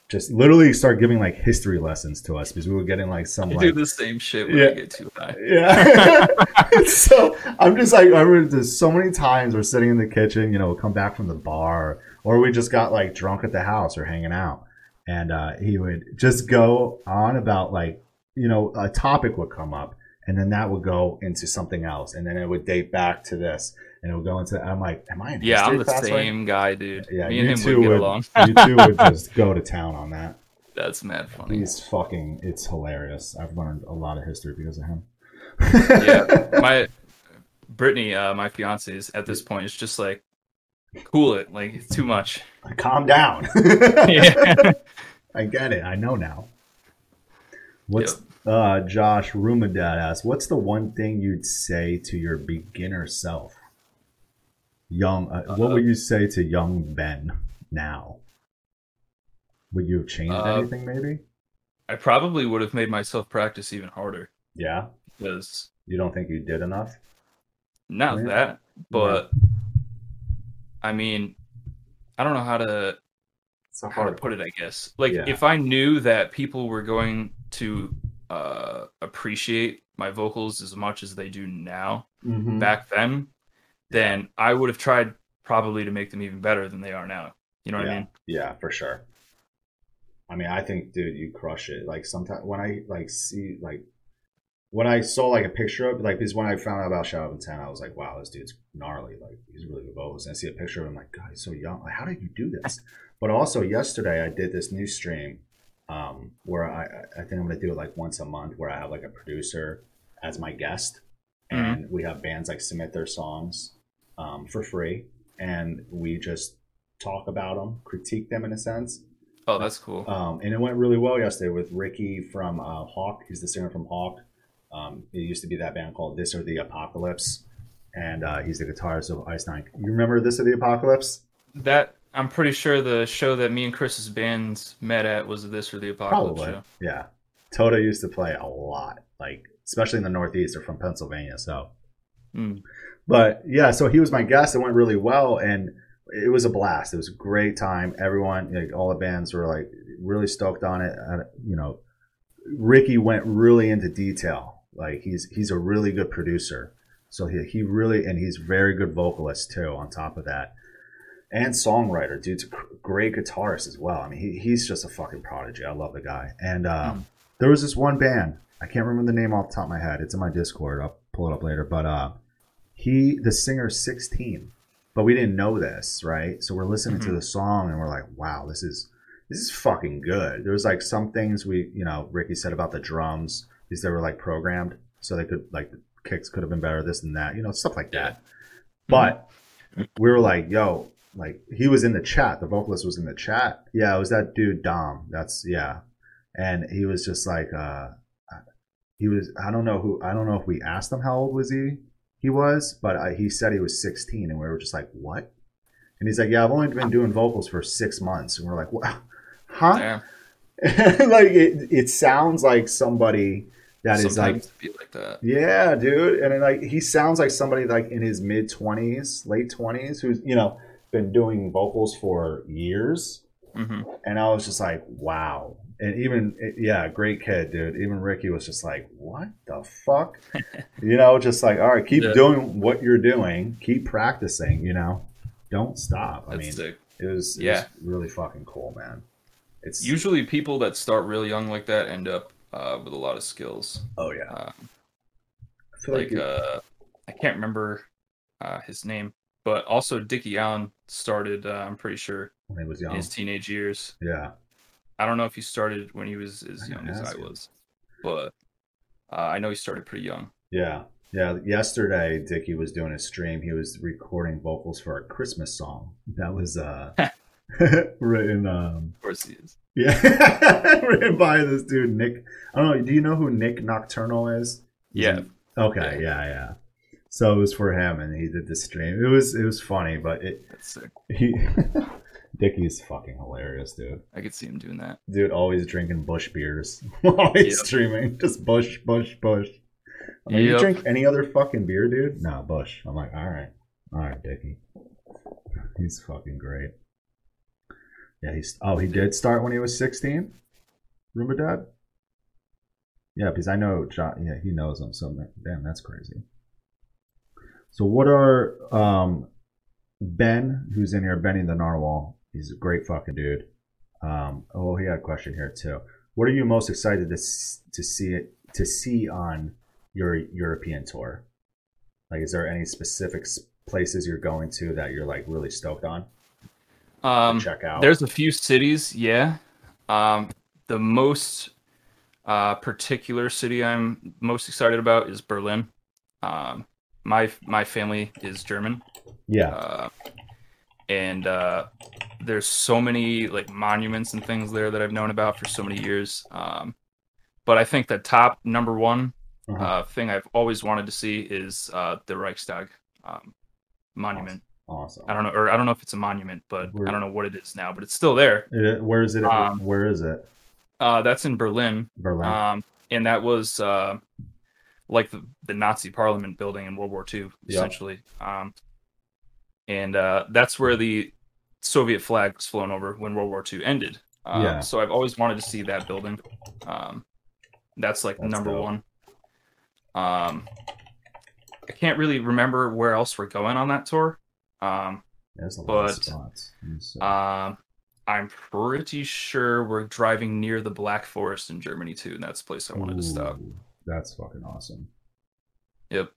just literally start giving like history lessons to us because we were getting like some I like do the same shit when Yeah. I get too high. yeah. so I'm just like, I remember there's so many times we're sitting in the kitchen, you know, we'll come back from the bar, or we just got like drunk at the house or hanging out. And uh, he would just go on about like, you know, a topic would come up, and then that would go into something else, and then it would date back to this, and it would go into. I'm like, am I in Yeah, I'm the class right same guy, dude. Yeah, Me and you him two would get would- along. you two would just go to town on that. That's mad funny. He's fucking, it's hilarious. I've learned a lot of history because of him. yeah, my Brittany, uh, my fiance, is at this point is just like, cool it, like it's too much. Calm down. yeah. I get it. I know now. What's uh Josh Rumadad asks, what's the one thing you'd say to your beginner self? Young uh, what would you say to young Ben now? Would you have changed Uh, anything maybe? I probably would have made myself practice even harder Yeah. because You don't think you did enough? not Yeah. that, but I mean, I don't know how to a how to put it. I guess like Yeah. if I knew that people were going to uh, appreciate my vocals as much as they do now Mhm. back then, then I would have tried probably to make them even better than they are now. You know what yeah. I mean? Yeah, for sure. I mean, I think, dude, you crush it. Like sometimes when I like see like when I saw like a picture of like because when I found out about Shadow of Intent, I was like, wow, this dude's gnarly. Like he's really good vocals. And I see a picture of him, like, God, he's so young. Like, how did you do this? But also yesterday, I did this new stream um, where I I think I'm gonna do it like once a month, where I have like a producer as my guest, and we have bands like submit their songs um, for free, and we just talk about them, critique them in a sense. Oh, that's cool. Um, and it went really well yesterday with Ricky from uh, Hawk. He's the singer from Hawk. Um, it used to be that band called This or the Apocalypse, and uh, he's the guitarist of Ice Nine. You remember This or the Apocalypse? That I'm pretty sure the show that me and Chris's bands met at was this or the Apocalypse Probably. show. Yeah. Toto used to play a lot, like especially in the Northeast or from Pennsylvania. So, Mm. but yeah, so he was my guest. It went really well, and it was a blast. It was a great time. Everyone, like, all the bands were like really stoked on it. Uh, you know, Ricky went really into detail. Like he's he's a really good producer. So he, he really and he's very good vocalist too. On top of that, and songwriter, dude's a great guitarist as well. I mean, he, he's just a fucking prodigy. I love the guy. And uh, Mm. there was this one band. I can't remember the name off the top of my head. It's in my Discord. I'll pull it up later. But uh, he, the singer 16, but we didn't know this, right? So we're listening to Mhm. the song and we're like, wow, this is this is fucking good. There was like some things we, you know, Ricky said about the drums because they were like programmed, so they could like the kicks could have been better, this and that, you know, stuff like that. But we were like, yo, like he was in the chat. The vocalist was in the chat. Yeah, it was that dude Dom. That's yeah, and he was just like uh, he was. I don't know who. I don't know if we asked him how old was he. He was, but I, he said he was 16, and we were just like, what? And he's like, yeah, I've only been doing vocals for six months, and we're like, what? Huh? Like it, it sounds like somebody that is like Sometimes it be like that. yeah, dude. And then, like he sounds like somebody like in his mid twenties, late twenties, who's you know been doing vocals for years. hmm And I was just like, wow. And even yeah, great kid, dude. Even Ricky was just like, what the fuck? you know, just like, all right, keep Yeah. doing what you're doing, keep practicing. You know, don't stop. I That's mean, sick. it was it Yeah. was really fucking cool, man. It's Usually, people that start really young like that end up uh, with a lot of skills. oh yeah, Uh, I feel like like, uh, I can't remember uh, his name, but also Dickie Allen started. Uh, I'm pretty sure when he was in young, his teenage years. yeah. I don't know if he started when he was as young as I him. was, but uh, I know he started pretty young. Yeah. Yeah. Yesterday, Dickie was doing a stream. He was recording vocals for a Christmas song. That was uh written um Of course he is. yeah written by this dude Nick. I don't know. Do you know who Nick Nocturnal is? Yeah. okay. Yeah. Yeah. So it was for him, and he did the stream. It was it was funny, but it That's sick. he Dickie's fucking hilarious, dude. I could see him doing that. Dude, always drinking Busch beers while he's Yep. streaming. Just Busch, Busch, Busch. I'm like, you drink any other fucking beer, dude? No, Busch. I'm like, all right, all right, Dickie. He's fucking great. Yeah, he's. Oh, he did start when he was 16. Roomba Dad. Yeah, because I know John. Yeah, he knows him. So damn, that's crazy. So what are um Ben, who's in here, Benny the Narwhal? He's a great fucking dude. Um, oh, he had a question here too. What are you most excited to to see it to see on your European tour? Like, is there any specific places you're going to that you're like really stoked on Um, check out? There's a few cities, yeah. Um, the most uh, particular city I'm most excited about is Berlin. Um, my my family is German, yeah, uh, and uh, there's so many like monuments and things there that I've known about for so many years. Um, but I think the top number one Uh-huh. uh, thing I've always wanted to see is uh, the Reichstag um, monument. Awesome. I don't know, or I don't know if it's a monument, but Where- I don't know what it is now. But it's still there. It- where is it? Um, where is it? Uh, that's in Berlin, Berlin. um, and that was uh, like the, the Nazi Parliament building in World War II, essentially. Um, and uh, that's where the Soviet flag was flown over when World War II ended. Um, Yeah. So I've always wanted to see that building. Um, that's like That's number dope. one. Um, I can't really remember where else we're going on that tour. Um, There's a lot of but, spots. Let um, I'm pretty sure we're driving near the Black Forest in Germany too, and that's the place I wanted to stop. That's fucking awesome. Yep.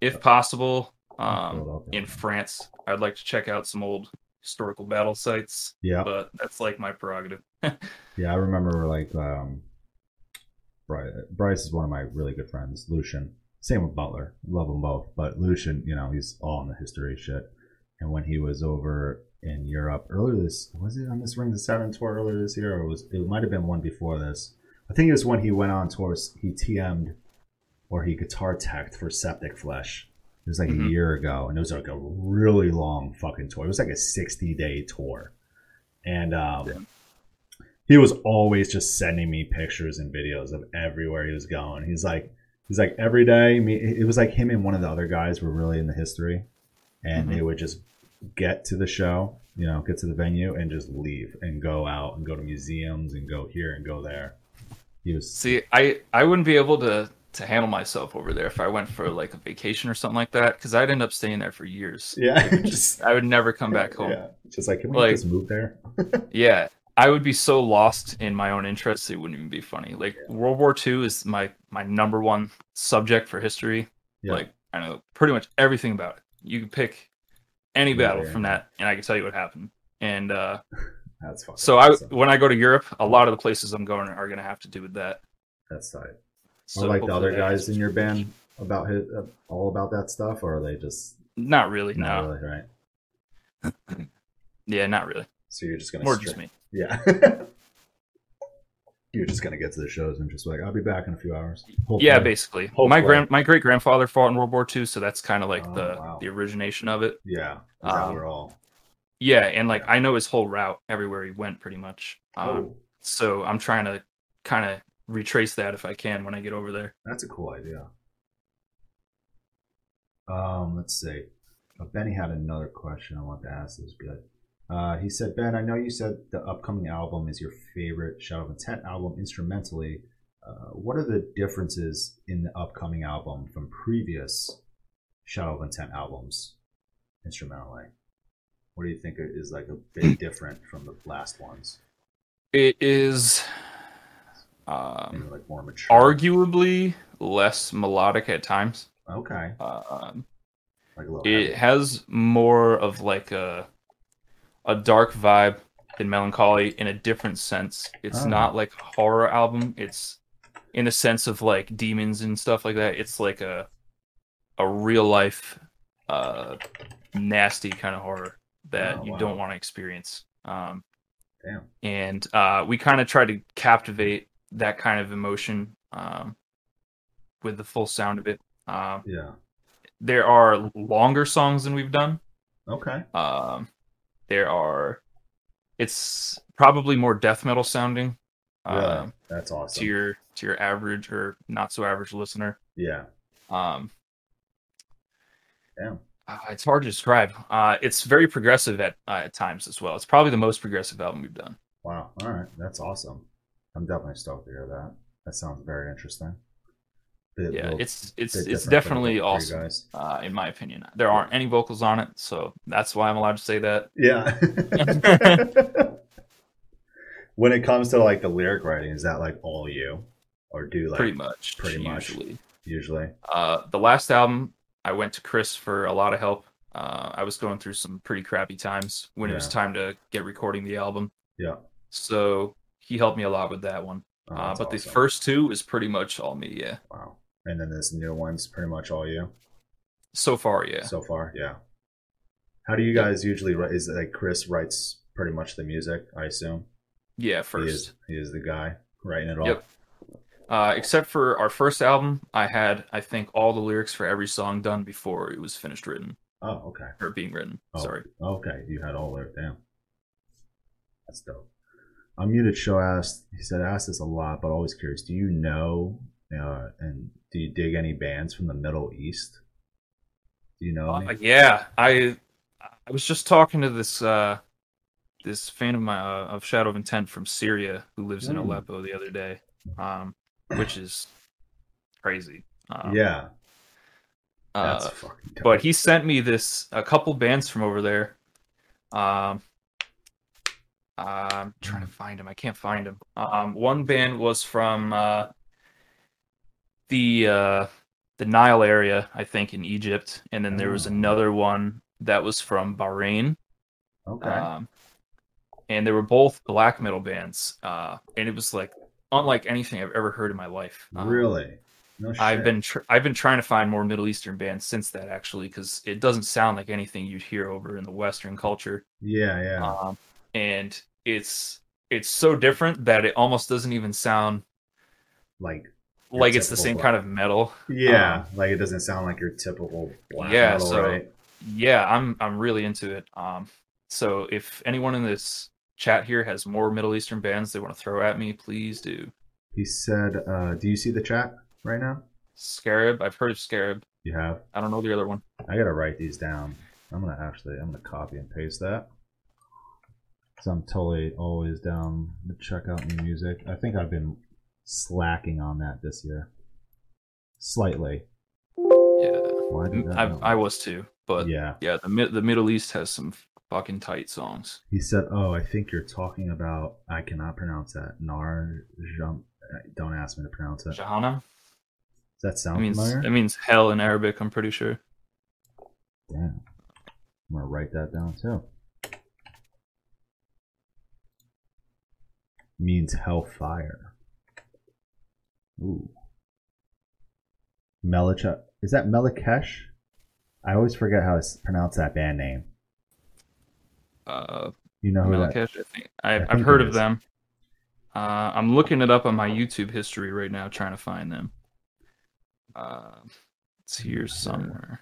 If possible, um, in France, I'd like to check out some old historical battle sites, Yeah, but that's like my prerogative. yeah. I remember like um, Bryce, Bryce is one of my really good friends. Lucian, same with Butler. Love them both, but Lucian, you know, he's all in the history shit. And when he was over in Europe earlier this, was it on this Rings of Saturn tour earlier this year, or was it might have been one before this? I think it was when he went on tours. He TM'd or he guitar teched for Septic Flesh. It was like a Mhm. year ago, and it was like a really long fucking tour. It was like a sixty day tour, and um, Yeah. he was always just sending me pictures and videos of everywhere he was going. He's like, he's like every day. Me, it was like him and one of the other guys were really in the history, and Mhm. they would just get to the show, you know, get to the venue, and just leave and go out and go to museums and go here and go there. He was See, I I wouldn't be able to to handle myself over there if I went for like a vacation or something like that because I'd end up staying there for years. yeah, just I would never come back home. yeah, just like can we Like- just move there? Yeah, I would be so lost in my own interests, it wouldn't even be funny. Like World War II is my my number one subject for history. Yeah. Like I know pretty much everything about it. You can pick any battle yeah, from that, and I can tell you what happened. And uh, That's fucking so I, awesome. when I go to Europe, a lot of the places I'm going are going to have to do with that. That's tight. So Are like the other guys in your band about his, uh, all about that stuff, or are they just Not really. not No. really right? Yeah, not really. So you're just gonna More stri- just me. Yeah. you're just gonna get to the shows and just like I'll be back in a few hours. Yeah, basically. Hopefully. My grand my great grandfather fought in World War II, so that's kind of like Oh, the wow. the origination of it. Yeah. Um, we're all. Yeah, and like I know his whole route everywhere he went, pretty much. Um, oh, So I'm trying to kind of retrace that if I can when I get over there. that's a cool idea. Um, let's see. Uh, Benny had another question I want to ask. This is good. Uh, he said, Ben, I know you said the upcoming album is your favorite Shadow of Intent album instrumentally. Uh, what are the differences in the upcoming album from previous Shadow of Intent albums instrumentally? What do you think is like a bit different from the last ones? It is um, like more mature. arguably less melodic at times. Okay. Um, Like a it heavy. has more of like a a dark vibe than melancholy in a different sense. It's Oh. not like a horror album. It's in a sense of like demons and stuff like that. It's like a a real life uh nasty kind of horror that Oh, you wow. don't want to experience. Um Damn. and uh we kind of try to captivate that kind of emotion um with the full sound of it. Um Yeah. there are longer songs than we've done. Okay. Um, there are. It's probably more death metal sounding. Really? Um, That's awesome. to your to your average or not so average listener. yeah. Um, Damn. uh, it's hard to describe. Uh, it's very progressive at uh, at times as well. It's probably the most progressive album we've done. Wow. All right. That's awesome. I'm definitely stoked to hear that. That sounds very interesting. Yeah, it's it's it's different for the- definitely awesome. guys. Uh, in my opinion, there aren't any vocals on it, so that's why I'm allowed to say that. Yeah. when it comes to like the lyric writing, is that like all you, or do like pretty much. pretty much. usually. usually? Uh, the last album, I went to Chris for a lot of help. Uh, I was going through some pretty crappy times when it was time to get recording the album. Yeah. So he helped me a lot with that one. Oh, uh, but the first two is pretty much all me. Yeah. Wow. And then this new one's pretty much all you So far, yeah. so far. Yeah. How do you guys usually write? Is it like Chris writes pretty much the music? I assume yeah, he first. is. He is the guy writing it all. Yep. Uh, except for our first album, I had I think all the lyrics for every song done before it was finished written Oh, okay. or being written. Oh, Sorry. Okay, you had all there. Damn. That's dope. Unmuted show asked, he said, I ask this a lot, but always curious. Do you know uh, and do you dig any bands from the Middle East? Do you know? Uh, yeah, I I was just talking to this uh this fan of my uh, of Shadow of Intent from Syria who lives in Mm. Aleppo the other day, um, which is crazy. Um, yeah, that's uh, but he sent me this a couple bands from over there. Um, I'm trying to find him. I can't find him. Um, one band was from uh, the uh, the Nile area, I think, in Egypt, and then there was Oh. another one that was from Bahrain. okay. Um, and they were both black metal bands, uh, and it was like unlike anything I've ever heard in my life. Um, really? No shit. I've been tr- I've been trying to find more Middle Eastern bands since that actually because it doesn't sound like anything you'd hear over in the Western culture, Yeah, yeah. um, and it's it's so different that it almost doesn't even sound like, like it's the same black- kind of metal. yeah, like it doesn't sound like your typical black Um, Yeah, metal, so- right? Yeah, I'm I'm really into it. Um, so if anyone in this chat here has more Middle Eastern bands they want to throw at me, please do. He said, uh, "Do you see the chat right now? Scarab, I've heard of Scarab. You have. I don't know the other one. I gotta write these down. I'm gonna actually, I'm gonna copy and paste that. Cause I'm totally always down to check out new music. I think I've been slacking on that this year, slightly. Yeah, Why did? Mm, I I was too, but yeah. yeah, the the Middle East has some fucking tight songs. He said, "Oh, I think you're talking about. I cannot pronounce that. Nar jump. Uh, don't ask me to pronounce it. Does Jahana. that It sound means familiar? it means hell in Arabic. I'm pretty sure. Damn. I'm gonna write that down too. Means hellfire. Ooh. Melich is that Melechesh? I always forget how to pronounce that band name. Uh, You know who that? I think I've, I've heard of is. them. Uh, I'm looking it up on my YouTube history right now, trying to find them. Uh, it's here somewhere.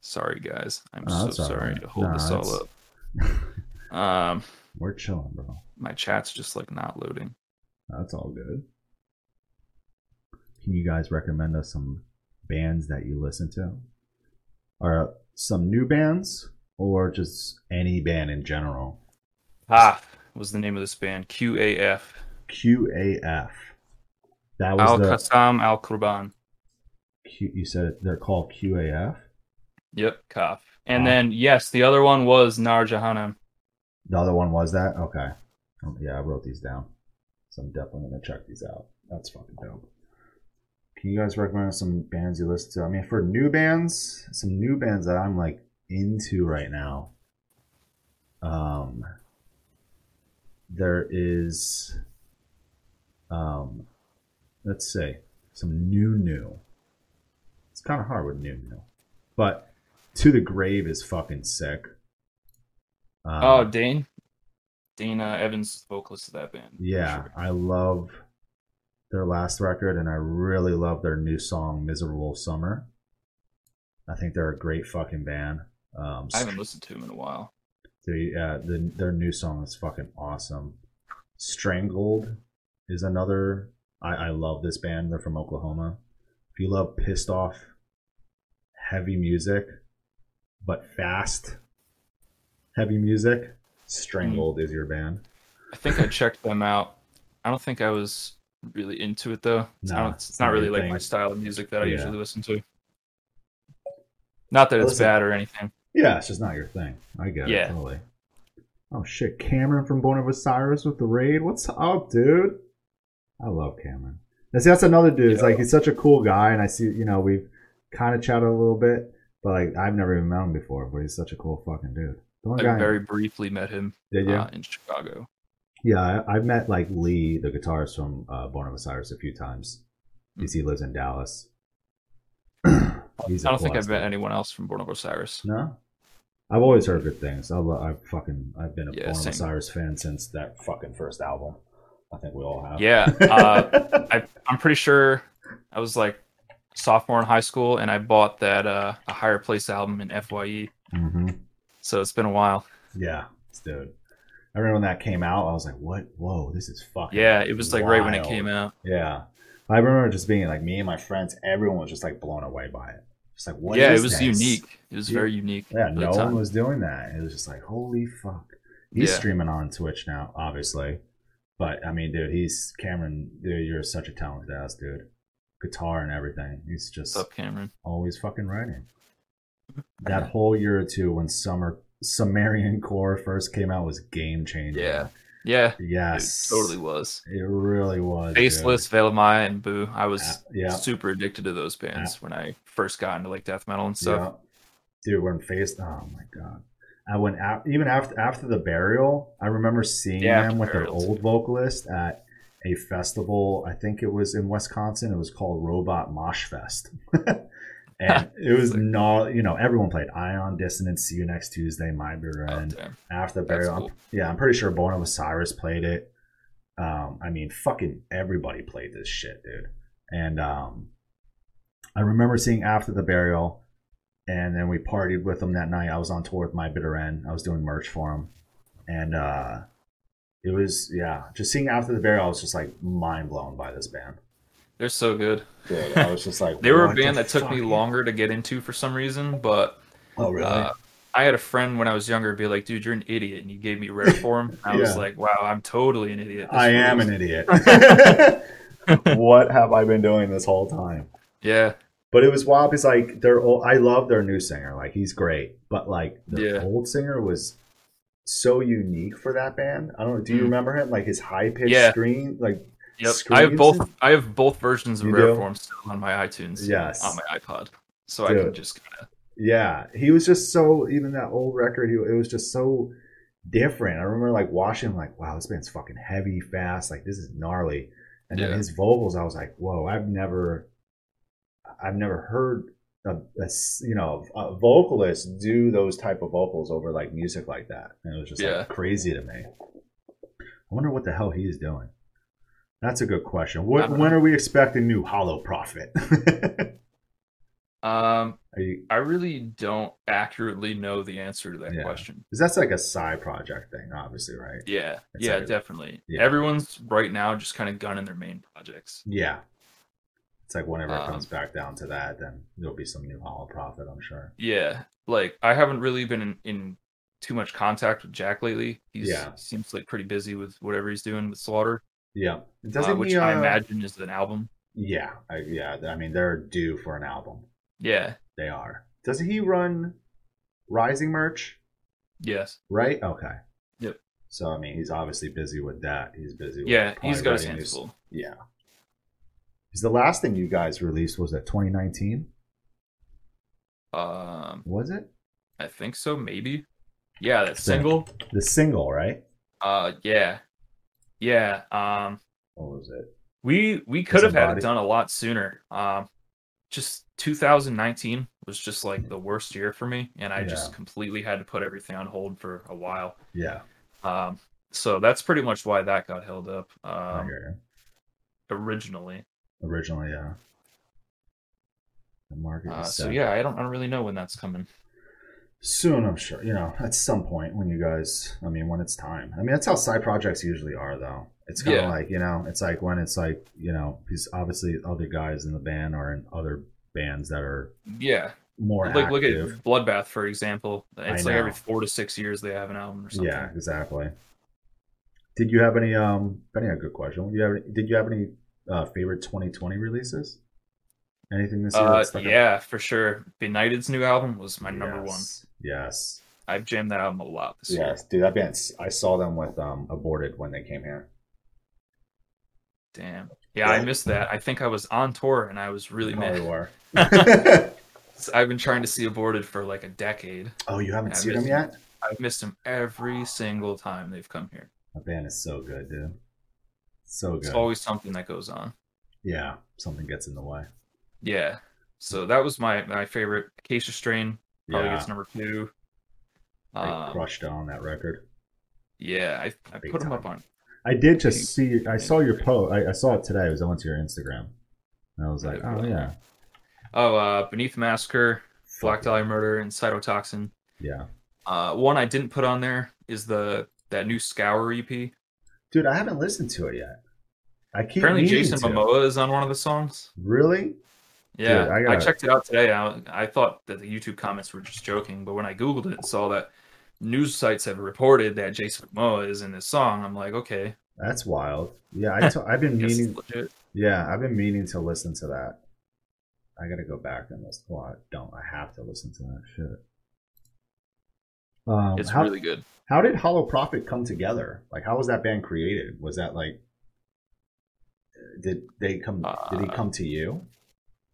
Sorry, guys. I'm Oh, so sorry right. to hold No, this all up. Um, We're chilling, bro. my chat's just like not loading. That's all good. Can you guys recommend us some bands that you listen to? Or some new bands, or just any band in general? Ah, was the name of this band QAF QAF. That Al was the Qassam Al Qurban. Q, you said they're called QAF. Yep, Kaf. And Wow. then yes, the other one was Nar Jahannam. The other one was that. Okay. Oh, yeah, I wrote these down, so I'm definitely gonna check these out. That's fucking dope. Can you guys recommend some bands you listen to? I mean, for new bands, some new bands that I'm like into right now. Um, there is, um, let's say some new new. It's kind of hard with new new, but to the grave is fucking sick. Um, Oh, Dane. Dane uh, Evans, vocalist of that band. yeah, sure. I love their last record, and I really love their new song, "Miserable Summer." I think they're a great fucking band. Um, I haven't listened to them in a while. They, uh, the, their new song is fucking awesome. Strangled is another. I, I love this band. They're from Oklahoma. If you love pissed off, heavy music, but fast, heavy music, Strangled hmm. is your band. I think I checked them out. I don't think I was really into it though. Nah, it's it's not really like my style of music that I Yeah. usually listen to. Not that it's Listen. bad or anything. Yeah, it's just not your thing. I get Yeah. it totally. Oh shit, Cameron from Born of Osiris with the raid. What's up, dude? I love Cameron. And see, that's another dude. It's like he's such a cool guy, and I see, you know, we've kind of chatted a little bit, but like I've never even met him before. But he's such a cool fucking dude. I guy, very briefly met him did you? uh, in Chicago. yeah, I, I've met like Lee, the guitarist from uh, Born of Osiris, a few times. Because he lives in Dallas. he's I don't think I've met anyone else from Born of Osiris. No, I've always heard good things. I I've fucking I've been a Yeah, Born of. Osiris fan since that fucking first album. I think we all have. Yeah, uh, I, I'm pretty sure I was like sophomore in high school, and I bought that uh, a higher place album in Fye. hmm So it's been a while. Yeah, dude. I remember when that came out. I was like, "What? Whoa, this is fucking." Yeah, it was like right when it came out. Yeah, I remember just being like me and my friends. Everyone was just like blown away by it. Just like, what? yeah, is it was this? unique. It was Yeah. very unique. Yeah, no one was doing that. It was just like, holy fuck. He's Yeah. streaming on Twitch now, obviously. But I mean, dude, he's Cameron. Dude, you're such a talented ass dude. Guitar and everything. He's just What's up, Cameron? always fucking writing. That whole year or two when Summer Sumerian Core first came out was game changing. Yeah, yeah, Yes. it totally was. It really was. Faceless, dude. Veil of Maya, and Boo. I was Uh, yeah. super addicted to those bands when I first got into like death metal and stuff. Yeah. Dude, when Face, oh my god. I went out even after after the burial. I remember seeing Yeah, them with their burial, too. old vocalist at a festival. I think it was in Wisconsin. It was called Robot Mosh Fest, and it was Sick. not. You know, everyone played Ion Dissonance. See you next Tuesday. My Beer Oh, and damn. after the burial. I'm- cool. yeah, I'm pretty sure Born of Osiris played it. Um, I mean, fucking everybody played this shit, dude. And um, I remember seeing after the burial, and then we partied with them that night. I was on tour with My Bitter End. I was doing merch for them, and uh, it was yeah, just seeing after the burial. I was just like mind blown by this band. They're so good. Dude, I was just like, They were a band that took me longer to get into for some reason, but Oh really? uh, I had a friend when I was younger be like, "Dude, you're an idiot," and he gave me Rareform. I was like, "Wow, I'm totally an idiot." This I am rules." an idiot. what have I been doing this whole time? Yeah, But it was wild because like their old, I love their new singer, like he's great. But like the Yeah. old singer was so unique for that band. I don't know. Do you Mm. remember him? Like his high pitched Yeah. scream, like yep. I have both. I have both versions of You rare do? form still on my iTunes. Yes. on my iPod, so I can just kind of. yeah, he was just so. Even that old record, he, it was just so different. I remember like watching, like wow, this band's fucking heavy, fast. Like this is gnarly. And then his vocals, I was like, whoa, I've never, I've never heard a, a you know a vocalist do those type of vocals over like music like that, and it was just Yeah. like crazy to me. I wonder what the hell he's doing. That's a good question. What, don't when are we expecting new Hollow Prophet? Um, you, I really don't accurately know the answer to that Yeah. question. Because that's like a side project thing, obviously, right? Yeah, It's yeah, like definitely. yeah. Everyone's right now just kind of gunning their main projects. Yeah. It's like whenever it Um, comes back down to that, then there'll be some new Hollow Prophet, I'm sure. Yeah, like I haven't really been in, in too much contact with Jack lately. He's Yeah. seems like pretty busy with whatever he's doing with Slaughter, Yeah. uh, which he, I uh, imagine is an album. Yeah, I, yeah. I mean, they're due for an album. Yeah, They are. Doesn't he run Rising merch? yes, Right. Okay. Yep. So I mean, he's obviously busy with that. He's busy. With yeah, he's got his hands new- full. Yeah. Is the last thing you guys released was that 2019? Um, Was it I think so, maybe. Yeah, that single. the single? Right. Uh, yeah, yeah. Um, What was it? we we could have had it done a lot sooner. Um, just 2019 was just like the worst year for me, and I just completely had to put everything on hold for a while. Yeah. Um, so that's pretty much why that got held up. Um, originally. Originally, yeah. The market. Uh, so yeah, I don't, I don't really know when that's coming. Soon i'm sure you know at some point when you guys i mean when it's time i mean that's how side projects usually are though it's kind of Yeah. like you know it's like when it's like you know because obviously other guys in the band are in other bands that are Yeah, more like look at Bloodbath for example. It's like every four to six years they have an album or something. yeah exactly did you have any um benny a good question did you have any, did you have any uh favorite 2020 releases anything this year Uh, that stuck out? yeah, for sure. Benighted's new album was my number one. Yes. yes I've jammed that album a lot this year. yes dude that band i saw them with um aborted when they came here Damn. Yeah, I missed that. I think I was on tour and I was really Probably mad. were. I've been trying to see Aborted for like a decade. oh, you haven't seen them yet? I've missed them every single time they've come here. That band is so good, dude. So It's good. always something that goes on. yeah, something gets in the way. Yeah. So that was my my favorite. Acacia Strain probably Yeah, gets number two. they Um, crushed on that record. yeah, I, I Big put them up on. I did just see. I saw your post. I, I saw it today. I was I went to your Instagram, and I was like, oh yeah, Oh, uh, Beneath the Massacre, Black Fuck Dahlia Murder, and Cytotoxin. yeah, Uh, one I didn't put on there is the that new Scour EP. dude. I haven't listened to it yet. I keep Apparently, meaning Jason to. Momoa is on one of the songs. Really? Yeah, Dude, I I, gotta- checked it out today. I, I thought that the YouTube comments were just joking, but when I googled it and saw that news sites have reported that Jason Momoa is in this song, I'm like, okay, That's wild. Yeah, I t- I've been I meaning. Yeah, I've been meaning to listen to that. I gotta go back and listen. Well, I don't. I have to listen to that shit. Um, It's how, really good. how did Hollow Prophet come together? Like, how was that band created? Was that like, did they come? did he Uh, come to you?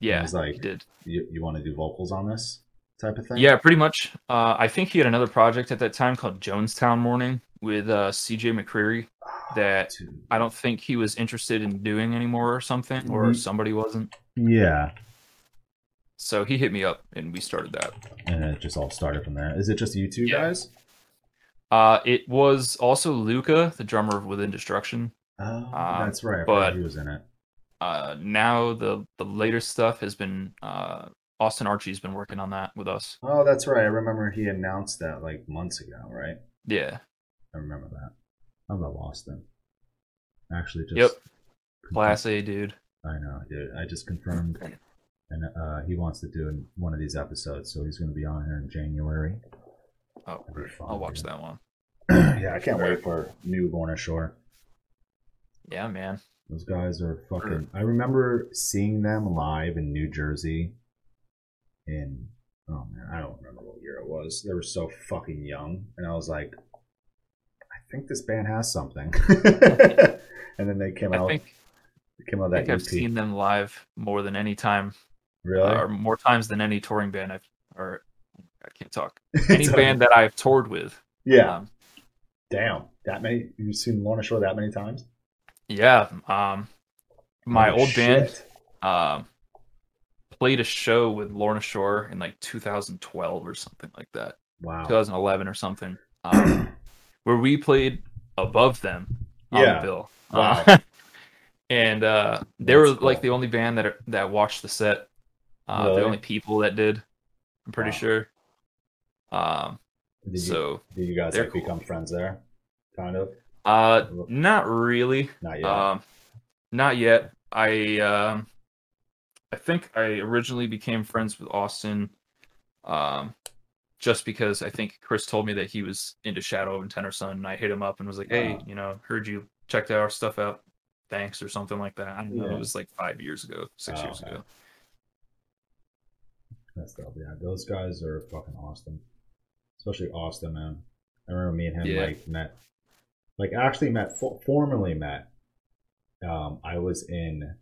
Yeah, was like- he did. You, you want to do vocals on this type of thing? Yeah, pretty much. Uh, I think he had another project at that time called Jonestown Morning with uh, C.J. McCreery. Oh, that-. I don't think he was interested in doing anymore or something, or Mhm. somebody wasn't. Yeah, So he hit me up and we started that. and it just all started from there. Is it just you two Yeah. guys? Uh, it was also Luca, the drummer of Within Destruction. Oh, Um, that's right. I but- he was in it. Uh, now the the later stuff has been uh, Austin Archey's been working on that with us. Oh, that's right. I remember he announced that like months ago, right? Yeah, I remember that. I love Austin. Actually, just Yep. Class A dude. I know, dude. I just confirmed, and uh, he wants to do one of these episodes, so he's going to be on here in January. Oh, I'll watch dude. that one. yeah, I can't wait for new Lorna Shore. Yeah, man. Those guys are fucking. I remember seeing them live in New Jersey. In oh man, I don't remember what year it was. They were so fucking young, and I was like, I think this band has something. and then they came I out. think they came out I that think I've seen them live more than any time, really? uh, or more times than any touring band I've or I can't talk. Any band that I've toured with. Yeah. Um, Damn. That many? You've seen Lorna Shore that many times? Yeah. Um, my Holy old band um, played a show with Lorna Shore in like 2012 or something like that, Wow. 2011 or something, um, where we played above them on Yeah. the bill. Wow. Uh, and uh, they were That's like the only band that that watched the set. Uh, Really? The only people that did. I'm pretty Wow. sure. Um. Did you, So, did you guys like cool. become friends there? Kind of. Uh, not really. Not yet. Um, not yet. I um, I think I originally became friends with Austin, um, just because I think Chris told me that he was into Shadow and Tenor Sun, and I hit him up and was like, "Hey, you know, heard you checked our stuff out. Thanks," or something like that. I don't know. Yeah. It was like five years ago, six Oh, years okay. ago. That's dope. Yeah, those guys are fucking awesome. Especially Austin, man. I remember me and him Yeah. like met, like actually met, fo- formally met. Um, I was in,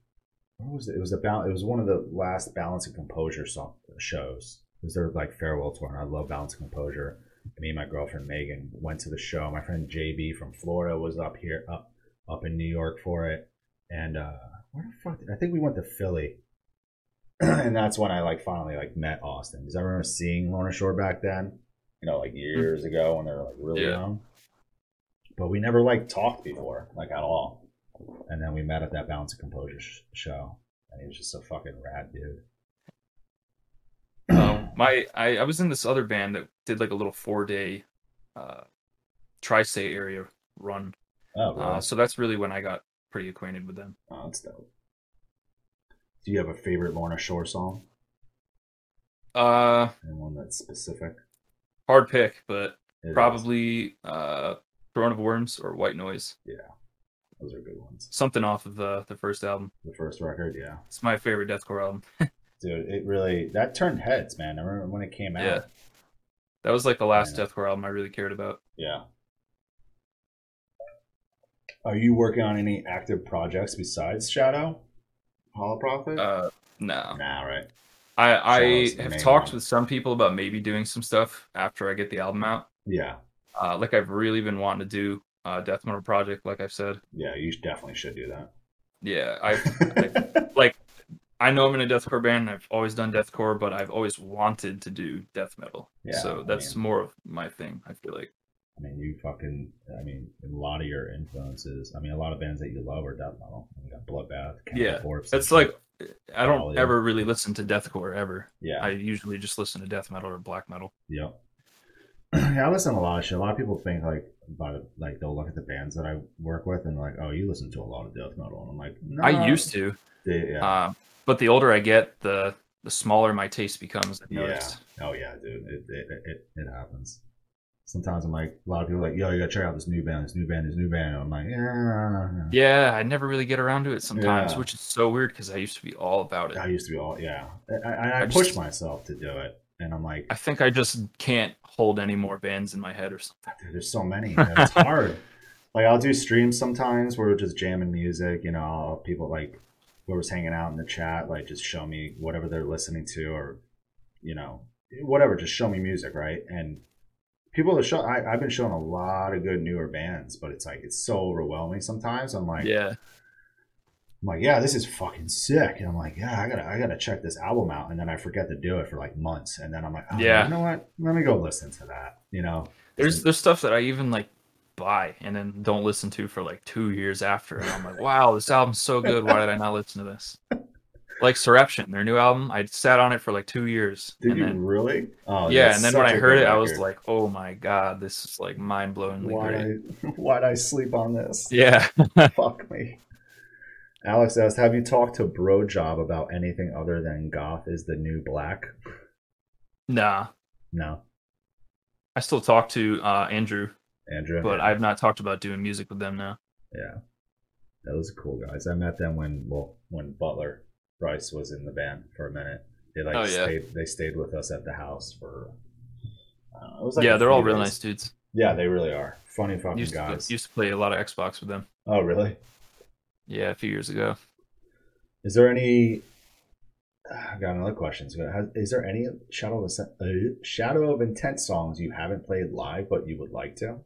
what was it? It was about. It was one of the last Balance and Composure song, shows. It was their like farewell tour, and I love Balance and Composure. Me and my girlfriend Megan went to the show. My friend JB from Florida was up here, up up in New York for it. And uh, where the fuck? Did, I think we went to Philly and that's when I like finally like met Austin because I remember seeing Lorna Shore back then, you know, like years ago when they were like really Yeah. young. But we never like talked before, like at all. And then we met at that Balance and Composure sh- show, and he was just a fucking rad dude. um, my I, I was in this other band that did like a little four day, uh, tri-state area run. Oh, really? Uh, so that's really when I got pretty acquainted with them. oh, that's dope. Do you have a favorite Lorna Shore song? Uh, And one that's specific? hard pick, but It is. probably uh Throne of Worms or White Noise. Yeah, those are good ones. Something off of the the first album. The first record, yeah. It's my favorite deathcore album. Dude, it really that turned heads, man. I remember when it came out. Yeah. That was like the last Yeah. deathcore album I really cared about. Yeah. Are you working on any active projects besides Shadow? Holoprophet? Uh no. nah, right. I I Shadow's have talked one. with some people about maybe doing some stuff after I get the album out. Yeah, Uh like I've really been wanting to do a death metal project like I've said. yeah, you definitely should do that. Yeah, I like I know I'm in a deathcore band. I've always done deathcore, but I've always wanted to do death metal. Yeah, so I that's mean- more of my thing. I feel like. I mean, you fucking. I mean, a lot of your influences. I mean, a lot of bands that you love are death metal. You got Bloodbath, Yeah, Corpse. It's like. I don't ever really listen to deathcore ever. yeah, I usually just listen to death metal or black metal. Yep. yeah, I listen to a lot of shit. A lot of people think like about it, like they'll look at the bands that I work with and like, oh, you listen to a lot of death metal, and I'm like, no, I used to, yeah, um, but the older I get, the the smaller my taste becomes. I've yeah. noticed. Oh yeah, dude, it it, it it happens. Sometimes I'm like, a lot of people are like, yo, you gotta check out this new band, this new band, this new band. And I'm like, yeah. Yeah, I never really get around to it sometimes, Yeah. which is so weird because I used to be all about it. I used to be all yeah. I, I, I, I pushed just- myself to do it, and I'm like, I think I just can't hold any more bands in my head or something. There's so many. It's hard. like I'll do streams sometimes where we're just jamming music. You know, people like whoever's hanging out in the chat, like just show me whatever they're listening to, or you know, whatever. Just show me music, right? And people are show. I, I've been showing a lot of good newer bands, but it's like it's so overwhelming sometimes. I'm like, Yeah, I'm like, yeah, this is fucking sick. And I'm like, yeah, I gotta, I gotta check this album out. And then I forget to do it for like months. And then I'm like, oh, Yeah. you know what? Let me go listen to that. You know, there's there's stuff that I even like buy and then don't listen to for like two years after, and I'm like, wow, this album's so good. Why did I not listen to this? Like Surreption, their new album, I sat on it for like two years, did you then really? Oh, yeah, and then when I heard it, I was like, oh my god, this is like mind blowingly why'd great. Why'd I sleep on this? Yeah, Fuck me. Alex asked, have you talked to Bro Job about anything other than goth is the new black? nah, No. I still talk to uh, Andrew, Andrew? but Yeah. I've not talked about doing music with them now. Yeah. Those are cool guys. I met them when well when Butler Bryce was in the band for a minute. They like Oh, yeah. stayed they stayed with us at the house for know, it was like yeah, they're all real nice dudes. Yeah, they really are. Funny fucking Used to, guys. used to play a lot of Xbox with them. Oh really? Yeah, a few years ago. Is there any I've got another question. Is there any Shadow of, uh, Shadow of Intent songs you haven't played live but you would like to?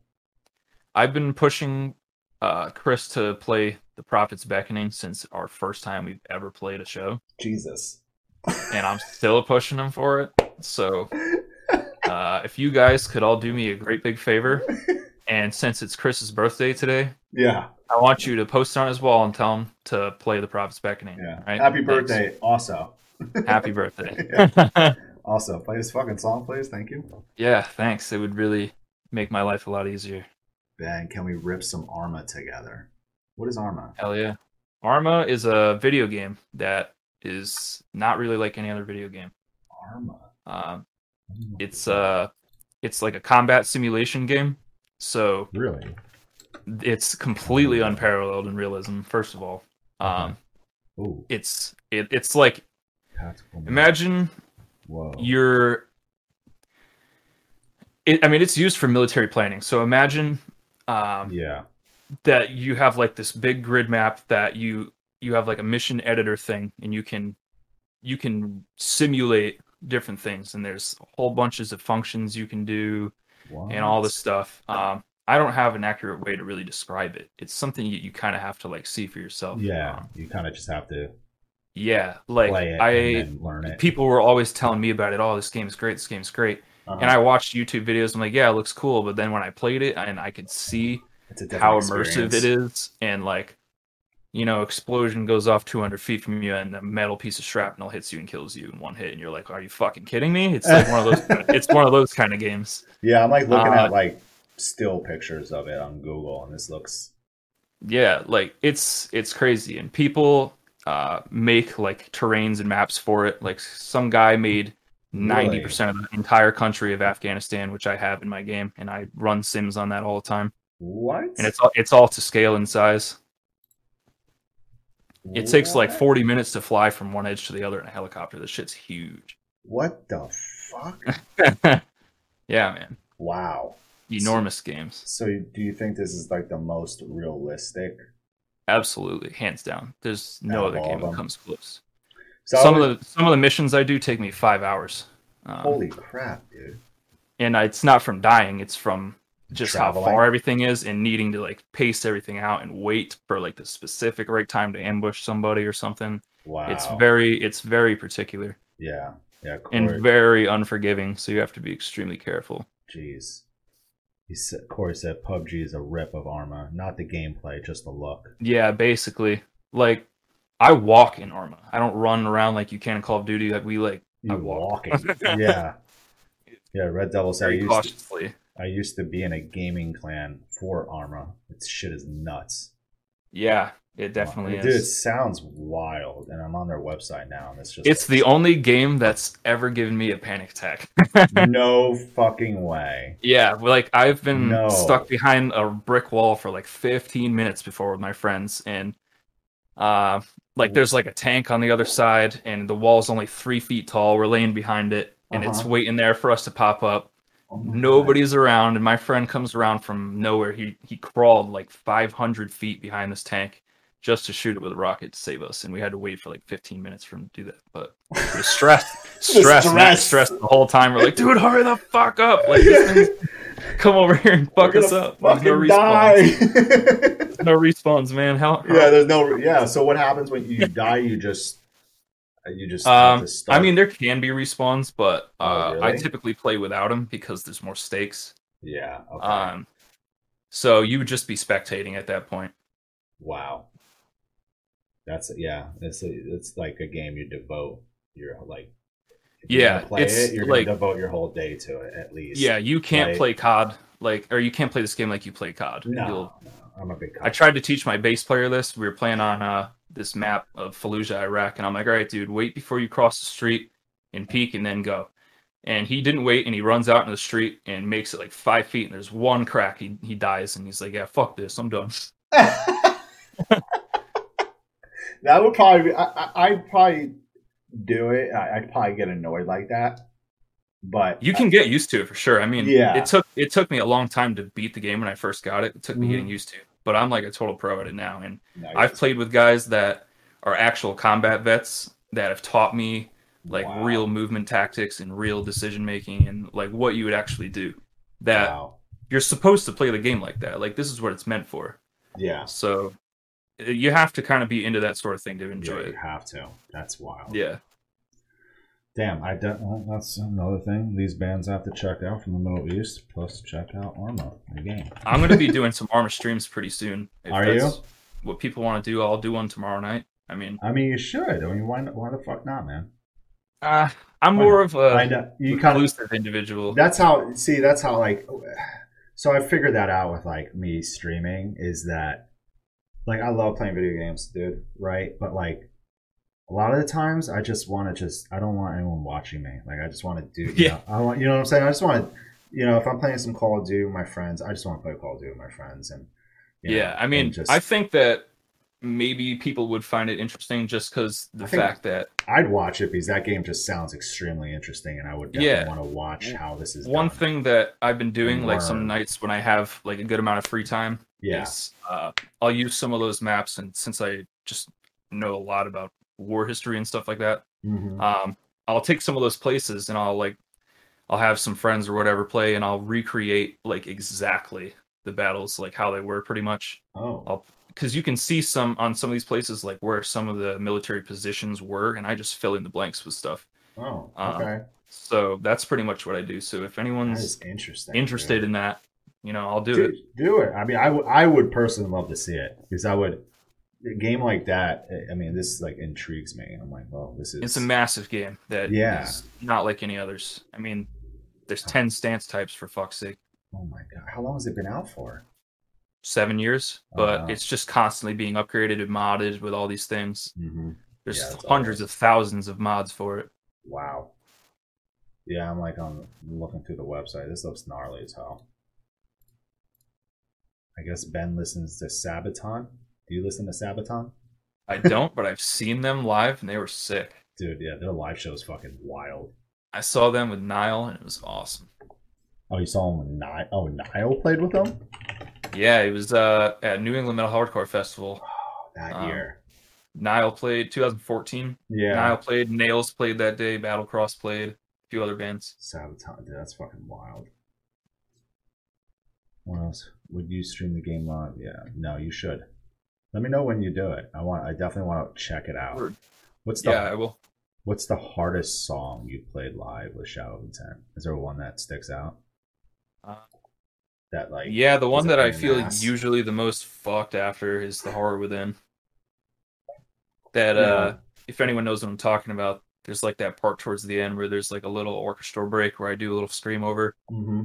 I've been pushing uh, Chris to play The Prophet's Beckoning since our first time we've ever played a show. Jesus. and I'm still pushing him for it. So, uh, if you guys could all do me a great big favor, and since it's Chris's birthday today, Yeah. I want you to post it on his wall and tell him to play the Prophet's Beckoning. Yeah. Right? Happy Thanks. birthday, also. Happy birthday. Also, play this fucking song, please. Thank you. yeah, thanks. It would really make my life a lot easier. Ben, can we rip some Arma together? What is Arma? Hell yeah. Arma is a video game that is not really like any other video game. Arma. Um, it's uh, it's like a combat simulation game. So really it's completely unparalleled in realism. First of all, um, Ooh, it's it, it's like tactical. imagine Whoa. you're. It, I mean, it's used for military planning. So imagine um, yeah. that you have like this big grid map that you you have like a mission editor thing, and you can you can simulate different things, and there's whole bunches of functions you can do and all this stuff. Um, I don't have an accurate way to really describe it. It's something you, you kind of have to like see for yourself. Yeah, you kind of just have to yeah. Like play it I, learn it. people were always telling me about it. Oh, this game is great. This game is great. Uh-huh. And I watched YouTube videos. I'm like, yeah, it looks cool. But then when I played it and I could see it's a different how immersive experience. it is, and like, you know, explosion goes off 200 feet from you, and a metal piece of shrapnel hits you and kills you in one hit, and you're like, are you fucking kidding me? It's like one of those. it's one of those kind of games. Yeah, I'm like looking Uh, at like still pictures of it on Google, and this looks yeah like it's it's crazy. And people uh make like terrains and maps for it. Like some guy made 90% of the entire country of afghanistan which i have in my game and i run sims on that all the time. What? and it's all it's all to scale in size. It takes like 40 minutes to fly from one edge to the other in a helicopter. This shit's huge. What the fuck? yeah man. Wow. Enormous games So, do you think this is like the most realistic? absolutely hands down there's no other game that comes close So some of the some of the missions i do take me five hours um, holy crap, dude! and it's not from dying it's from just Traveling? how far everything is and needing to like pace everything out and wait for like the specific right time to ambush somebody or something Wow. it's very it's very particular yeah, yeah. and very unforgiving so you have to be extremely careful jeez. He said, Corey said PUBG is a rip of Arma, not the gameplay, just the look. yeah basically like i walk in arma i don't run around like you can in call of duty like we like You I walk. walking? yeah, yeah. Red Devil said I used to, cautiously I used to be in a gaming clan for Arma. This shit is nuts. yeah it definitely Dude, It sounds wild, and I'm on their website now, and it's just it's the only game that's ever given me a panic attack no fucking way. Yeah, like I've been No. stuck behind a brick wall for like 15 minutes before with my friends, and uh, like there's like a tank on the other side, and the wall's only three feet tall. We're laying behind it, and it's Uh-huh. waiting there for us to pop up. Oh my God. Nobody's around, and my friend comes around from nowhere. He he crawled like 500 feet behind this tank just to shoot it with a rocket to save us, and we had to wait for like 15 minutes for him to do that. But the stress, stress, man, stress. stress the whole time. We're like, dude, hurry the fuck up! Like, come over here and fuck us up. There's no respawns. No respawns, man. How? yeah, there's no. Yeah, so what happens when you die? You just, you just. Um, I mean, there can be respawns, but Oh, uh, I typically play without them because there's more stakes. yeah. Okay. Um, so you would just be spectating at that point. Wow. That's yeah. It's a, it's like a game you devote your like. Yeah, play it's it. You're like- gonna devote your whole day to it at least. Yeah, you can't Right. play COD like, or you can't play this game like you play COD. No, You'll- no, I'm a big. I tried to teach my bass player this. We were playing on uh, this map of Fallujah, Iraq, and I'm like, all right, dude, wait before you cross the street and peek and then go. And he didn't wait, and he runs out in the street and makes it like five feet, and there's one crack. He he dies, and he's like, yeah, fuck this, I'm done. that would probably. Be, I, I, I'd probably do it. I, I'd probably get annoyed like that. But You can get used to it for sure. I mean, Yeah. it took it took me a long time to beat the game when I first got it. It took me Mhm. getting used to, but I'm like a total pro at it now, and Nice. I've played with guys that are actual combat vets that have taught me like Wow. real movement tactics and real decision making and like what you would actually do. That Wow. you're supposed to play the game like that. Like this is what it's meant for. Yeah. So you have to kind of be into that sort of thing to enjoy yeah, it. You have to. That's wild. Yeah. Damn, I don't. Well, that's another thing. These bands I have to check out from the Middle East. Plus, check out Arma again. I'm gonna be doing some Arma streams pretty soon. If Are you? What people want to do, I'll do one tomorrow night. I mean, I mean, you should. I mean, why? Why the fuck not, man? uh, I'm Why more of I a you kind of. inclusive individual. That's how. See, that's how. Like, so I figured that out with like me streaming. Is that like I love playing video games, dude. Right, but like. A lot of the times, I just want to just, I don't want anyone watching me. Like, I just want to do, you Yeah. know, I want, you know what I'm saying? I just want to, you know, if I'm playing some Call of Duty with my friends, I just want to play Call of Duty with my friends. And, you yeah, know, I mean, just, I think that maybe people would find it interesting just because the I fact that I'd watch it because that game just sounds extremely interesting, and I would definitely Yeah. want to watch how this is one done. thing that I've been doing, like some nights when I have like a good amount of free time, Yeah, uh, I'll use some of those maps, and since I just know a lot about war history and stuff like that, Mhm. um, I'll take some of those places and I'll like I'll have some friends or whatever play, and I'll recreate like exactly the battles, like how they were, pretty much. oh, I'll because you can see some on some of these places like where some of the military positions were, and I just fill in the blanks with stuff. oh, uh, okay, So that's pretty much what I do. So if anyone's is interesting. interested dude. in that, you know, I'll do Dude, it. do it. I mean, I would, I would personally love to see it because I would. A game like that, I mean, this like intrigues me. I'm like, well, this is. It's a massive game that Yeah. is not like any others. I mean, there's ten stance types for fuck's sake. oh my god, how long has it been out for? Seven years, but wow. it's just constantly being upgraded and modded with all these things. Mm-hmm. There's Yeah, hundreds good. of thousands of mods for it. Wow. Yeah, I'm like I'm looking through the website. This looks gnarly as hell. I guess Ben listens to Sabaton. Do you listen to Sabaton? I don't, but I've seen them live and they were sick. Dude, yeah, their live show is fucking wild. I saw them with Nile and it was awesome. Oh, you saw them with Nile? Oh, Nile played with them? Yeah, it was uh, at New England Metal Hardcore Festival. Oh, that Um, year. Nile played 2014. Yeah. Nile played, Nails played that day, Battlecross played, a few other bands. Sabaton, dude, that's fucking wild. What else? Would you stream the game live? Yeah. No, you should. Let me know when you do it. I want. I definitely want to check it out. Word. What's the Yeah, I will. What's the hardest song you played live with Shadow of Intent? Is there one that sticks out? Uh, That like Yeah, the one that I feel ass? usually the most fucked after is the horror within. That Yeah. uh if anyone knows what I'm talking about, there's like that part towards the end where there's like a little orchestral break where I do a little scream over. hmm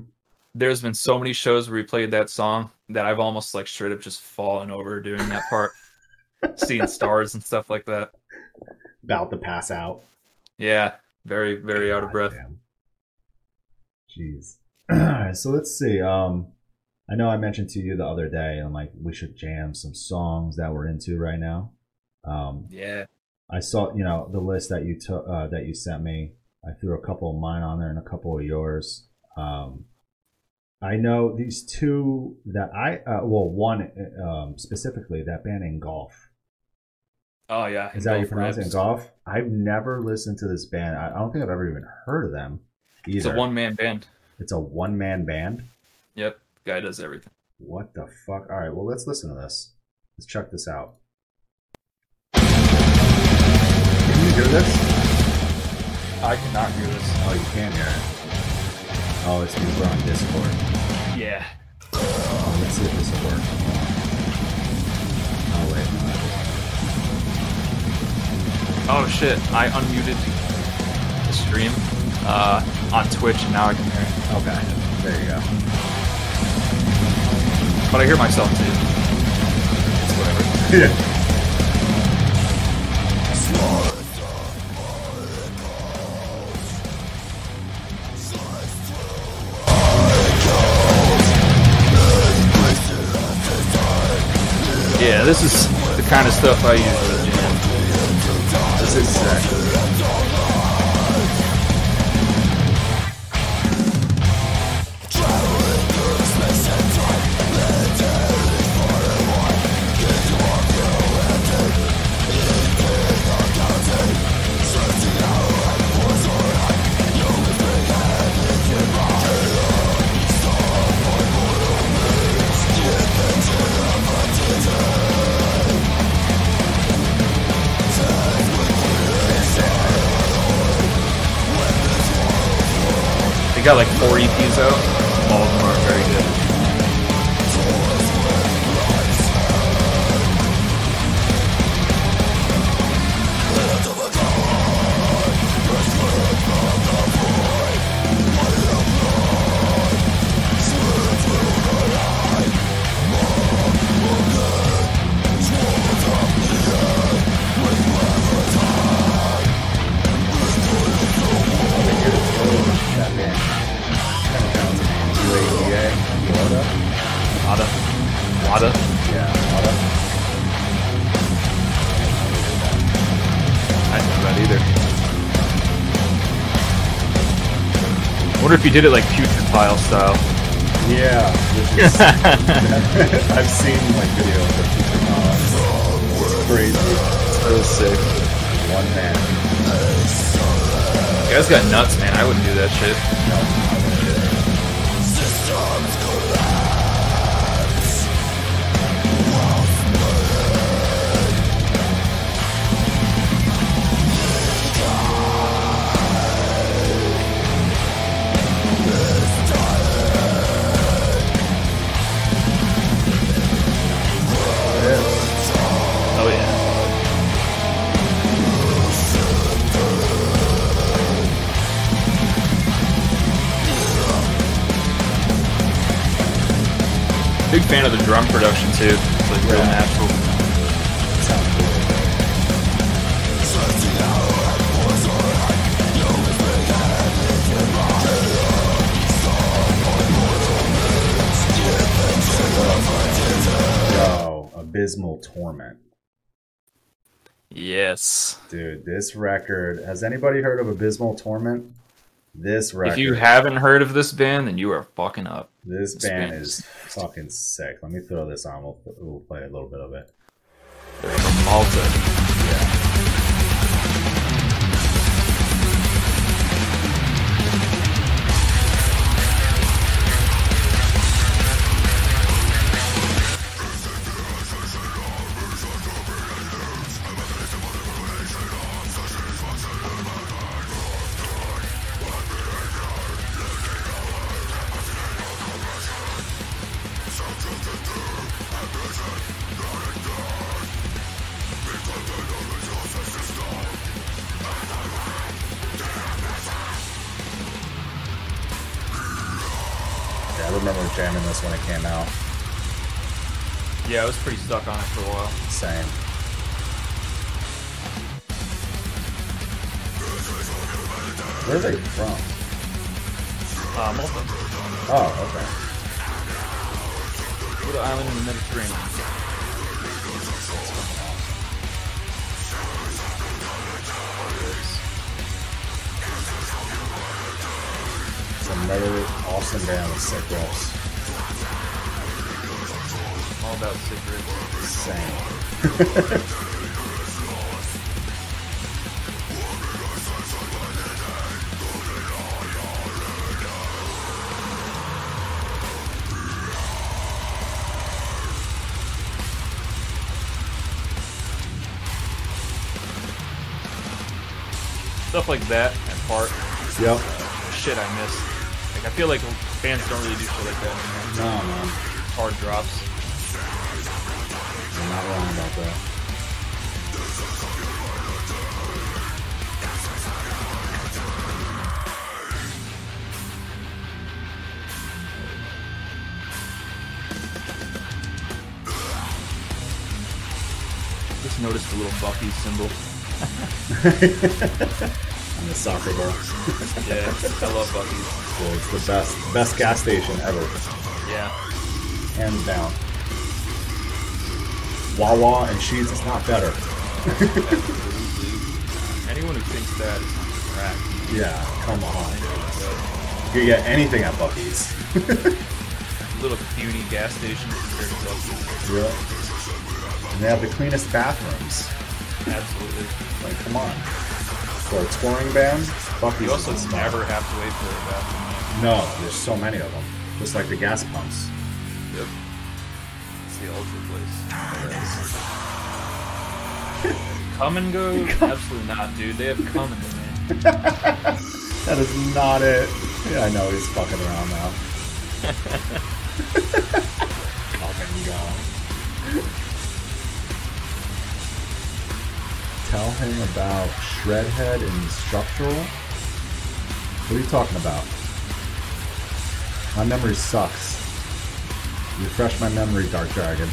There's been so many shows where we played that song that I've almost like straight up just fallen over doing that part. Seeing stars and stuff like that. about to pass out. Yeah, very, very out of breath. damn. Jeez. So let's see. Um, I know I mentioned to you the other day, and like we should jam some songs that we're into right now. Um, Yeah. I saw, you know, the list that you took uh, that you sent me. I threw a couple of mine on there and a couple of yours. Um, I know these two that I, uh, well, one um, specifically that band in golf. Oh yeah. Is that you pronounce it? Golf. I've never listened to this band. I I don't think I've ever even heard of them. Either. It's a one man band. It's a one man band. Yep. Guy does everything. What the fuck? All right, well, let's listen to this. Let's check this out. Can you hear this? I cannot hear this. Oh, you can hear it. Oh, it's because we're on Discord. Yeah. Oh, let's see if this will work. Oh, wait. no, Oh shit! I unmuted the stream uh, on Twitch, and now I can hear it. Okay, there you go. But I hear myself too. It's whatever. Yeah. Yeah, this is the kind of stuff I usually jam. This is sick. Got like four EPs out. If you did it like Putrefile style. Yeah, is, I've seen like videos of Future Knowledge. It's crazy. Was sick. One man. You guys got nuts, man. I wouldn't do that shit. Fan of the drum production too. It's like real Yeah. natural. Sounds. Yo, Abysmal Torment. Yes. Dude, this record. Has anybody heard of Abysmal Torment? This record. If you haven't heard of this band, then you are fucking up. this this band band is fucking sick. Let me throw this on. We'll, we'll play a little bit of it. They're from Malta. Another awesome band with sick riffs. All about cigarettes. Same. Stuff like that and part. Yep. Shit I miss. Like I feel like fans don't really do shit like that. No, man. Hard drops. You're not wrong about that. Just noticed the little Buc-ee symbol. I'm the soccer ball. Yeah, I love Buc-ee's. It's the best best gas station ever. Yeah. Hands down. Wawa and Sheetz is not better. Anyone who thinks that is crack. Yeah, come on. You can get anything at Buc-ee's. Little beauty gas station compared to Buc-ee's. Yeah. And they have the cleanest bathrooms. Absolutely. Like, come on. For a touring band, Buc-ee's You also never have to wait for a bathroom. No, there's so many of them. Just like the gas pumps. Yep. It's the ultra place. Kum & Go? Absolutely not, dude. They have Kum & Go. That is not it. Yeah, I know he's fucking around now. Kum & Go. Tell him about Shredhead and Structural. What are you talking about? My memory sucks. Refresh my memory, Dark Dragon.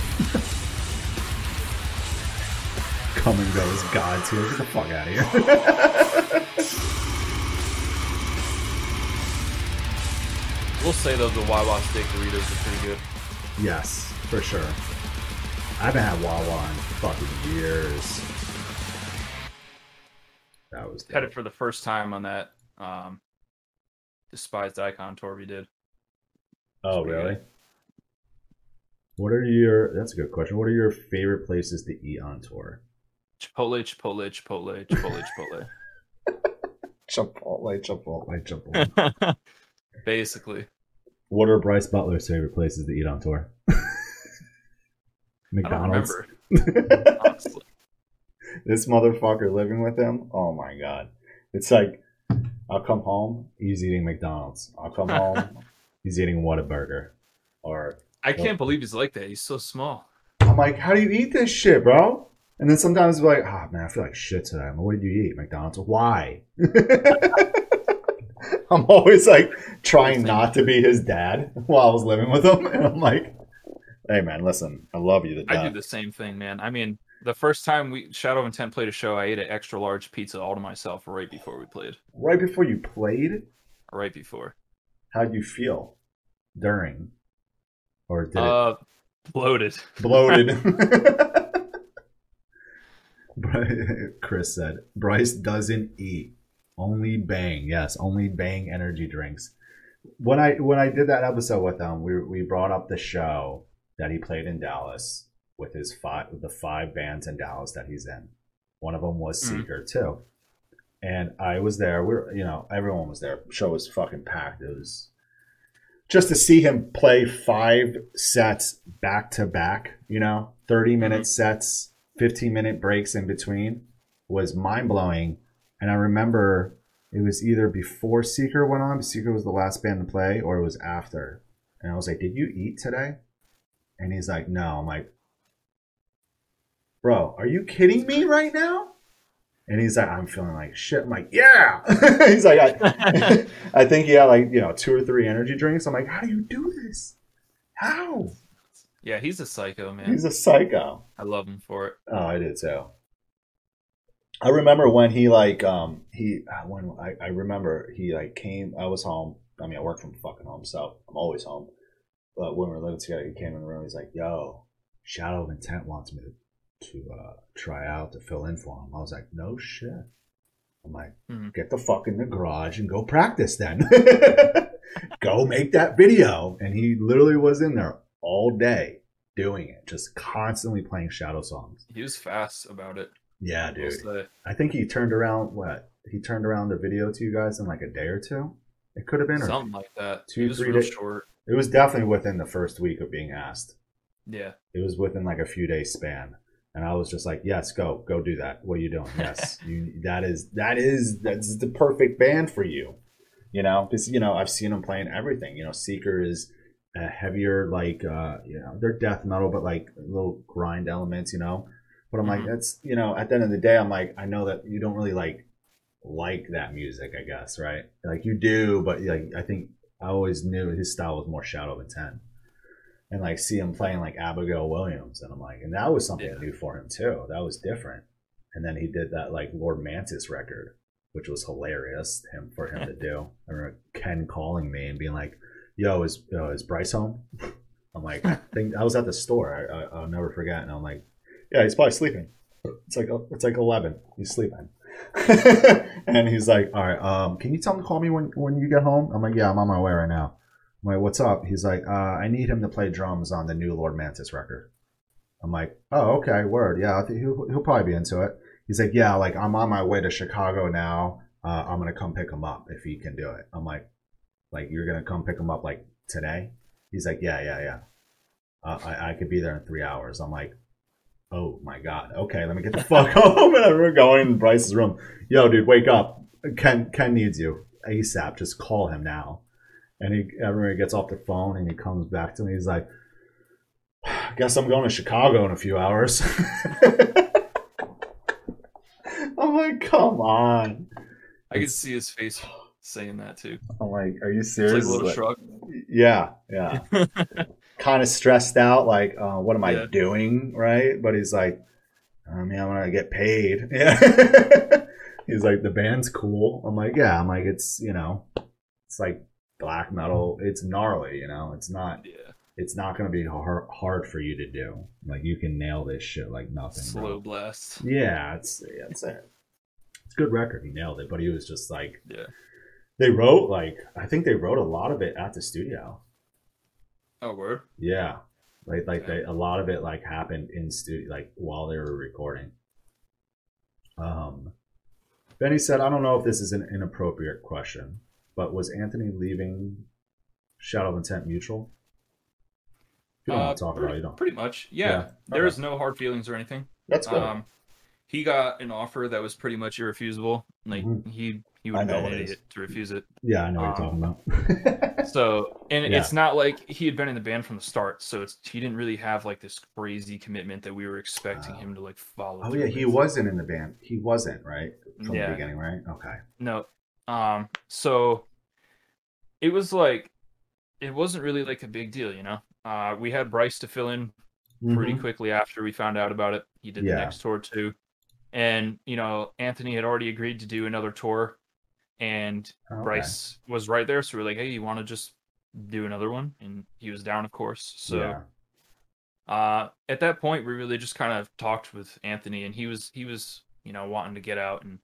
Come and go as God's here. Get the fuck out of here. We'll say though the Wawa steak burritos are pretty good. yes, for sure. I haven't had Wawa in fucking years. That was Had it for the first time on that um, despised icon tour we did. Oh, really? good. What are your? That's a good question. What are your favorite places to eat on tour? Chipotle, Chipotle, Chipotle, Chipotle, Chipotle, Chipotle, Chipotle. Chipotle. Basically, what are Bryce Butler's favorite places to eat on tour? McDonald's. Honestly, this motherfucker living with him. Oh my god! It's like I'll come home, he's eating McDonald's. I'll come home, he's eating a Whataburger. Or I can't believe he's like that. He's so small. I'm like, how do you eat this shit, bro? And then sometimes we're like, oh man, I feel like shit today. I'm like, what did you eat? McDonald's? Why? I'm always like trying not to be his dad while I was living with him, and I'm like, hey man, listen, I love you I do the same thing, man. I mean, the first time we Shadow of Intent played a show, I ate an extra large pizza all to myself right before we played. Right before you played, Right before. How'd you feel during, or did it Uh, bloated. bloated. Chris said, Bryce doesn't eat, only bang. Yes, only bang energy drinks. When I when I did that episode with him, we we brought up the show that he played in Dallas with his five the five bands in Dallas that he's in. One of them was Mhm. Seeker too, and I was there. We're you know everyone was there. show was fucking packed. It was just to see him play five sets back to back, you know, 30 mm-hmm. minute sets, 15 minute breaks in between was mind blowing. And I remember it was either before Seeker went on, Seeker was the last band to play, or it was after. And I was like, Did you eat today? And he's like, No. I'm like, Bro, are you kidding me right now? And he's like, I'm feeling like shit. I'm like, Yeah. he's like, I, I think he had like, you know, two or three energy drinks. I'm like, How do you do this? How? Yeah, he's a psycho, man. He's a psycho. I love him for it. Oh, I did too. I remember when he like um he uh, when I, I remember he like came I was home. I mean I work from fucking home, so I'm always home. But when we were living together, he came in the room, he's like, Yo, Shadow of Intent wants me to, to uh try out to fill in for him. I was like, No shit. I'm like, Mhm. get the fuck in the garage and go practice then. go make that video. And he literally was in there all day doing it, just constantly playing shadow songs. He was fast about it. Yeah, I'll dude. say. I think he turned around what? He turned around the video to you guys in like a day or two. It could have been, or Something like that. two, was three days- short. it was definitely within the first week of being asked. Yeah. It was within like a few days span, and I was just like, "Yes, go, go do that. What are you doing? Yes, you. That is that is that's the perfect band for you. You know, because you know I've seen them playing everything. You know, Seeker is a heavier, like uh, you know, they're death metal, but like little grind elements. You know, but I'm like, Mhm. that's you know, at the end of the day, I'm like, I know that you don't really like like that music, I guess, right? Like you do, but like I think I always knew his style was more Shadow of Intent. And like see him playing like Abigail Williams, and I'm like, and that was something Yeah. new for him too. That was different. And then he did that like Lord Mantis record, which was hilarious him for him to do. I remember Ken calling me and being like, "Yo, is uh, is Bryce home?" I'm like, I think I was at the store. I, I, I'll never forget. And I'm like, "Yeah, he's probably sleeping. It's like it's like 11. He's sleeping." and he's like, "All right, um, can you tell him to call me when when you get home?" I'm like, "Yeah, I'm on my way right now." I'm like, "What's up?" He's like, uh, "I need him to play drums on the new Lord Mantis record." I'm like, "Oh, okay, word. Yeah, I think he'll he'll probably be into it." He's like, "Yeah, like I'm on my way to Chicago now. Uh, I'm gonna come pick him up if he can do it." I'm like, "Like you're gonna come pick him up like today?" He's like, "Yeah, yeah, yeah. Uh, I I could be there in three hours." I'm like, "Oh my god. Okay, let me get the fuck home." And we're going in Bryce's room. Yo, dude, wake up. Ken Ken needs you. ASAP. Just call him now. And he everybody gets off the phone and he comes back to me. He's like, I guess I'm going to Chicago in a few hours. I'm like, come on. I could see his face saying that too. I'm like, are you like serious? little Like, shrug. yeah, yeah. kind of stressed out, like, uh, what am I doing, right? But he's like, I mean, I'm gonna get paid. Yeah. he's like, the band's cool. I'm like, yeah. I'm like, it's you know, it's like black metal. It's gnarly, you know. It's not. yeah, It's not gonna be hard, hard for you to do. Like, you can nail this shit like nothing. bro. slow blast. Yeah, it's yeah, it's a it's a good record. He nailed it, but he was just like Yeah. they wrote like I think they wrote a lot of it at the studio. Oh, word. Yeah. Like like they, a lot of it like happened in studio like while they were recording. Um Benny said, I don't know if this is an inappropriate question, but was Anthony leaving Shadow of Intent mutual? You don't Uh, want to talk pretty, about it, you don't. pretty much. Yeah, Yeah. there Okay. was no hard feelings or anything. That's good. Um, he got an offer that was pretty much irrefusable. Like Mhm. he he would have know been what an it is. idiot to refuse it. yeah, I know what um, you're talking about. So, and Yeah. it's not like he had been in the band from the start. So it's he didn't really have like this crazy commitment that we were expecting Oh. him to like follow. oh yeah, he with. wasn't in the band. He wasn't, right? From Yeah. the beginning, right? Okay. No. Um. So it was like it wasn't really like a big deal, you know. Uh, we had Bryce to fill in pretty Mhm. quickly after we found out about it. He did Yeah. the next tour too, and you know Anthony had already agreed to do another tour, and Oh, okay. Bryce was right there. So we are like, hey, you want to just do another one? And he was down, of course. So yeah. uh, at that point, we really just kind of talked with Anthony, and he was he was you know wanting to get out and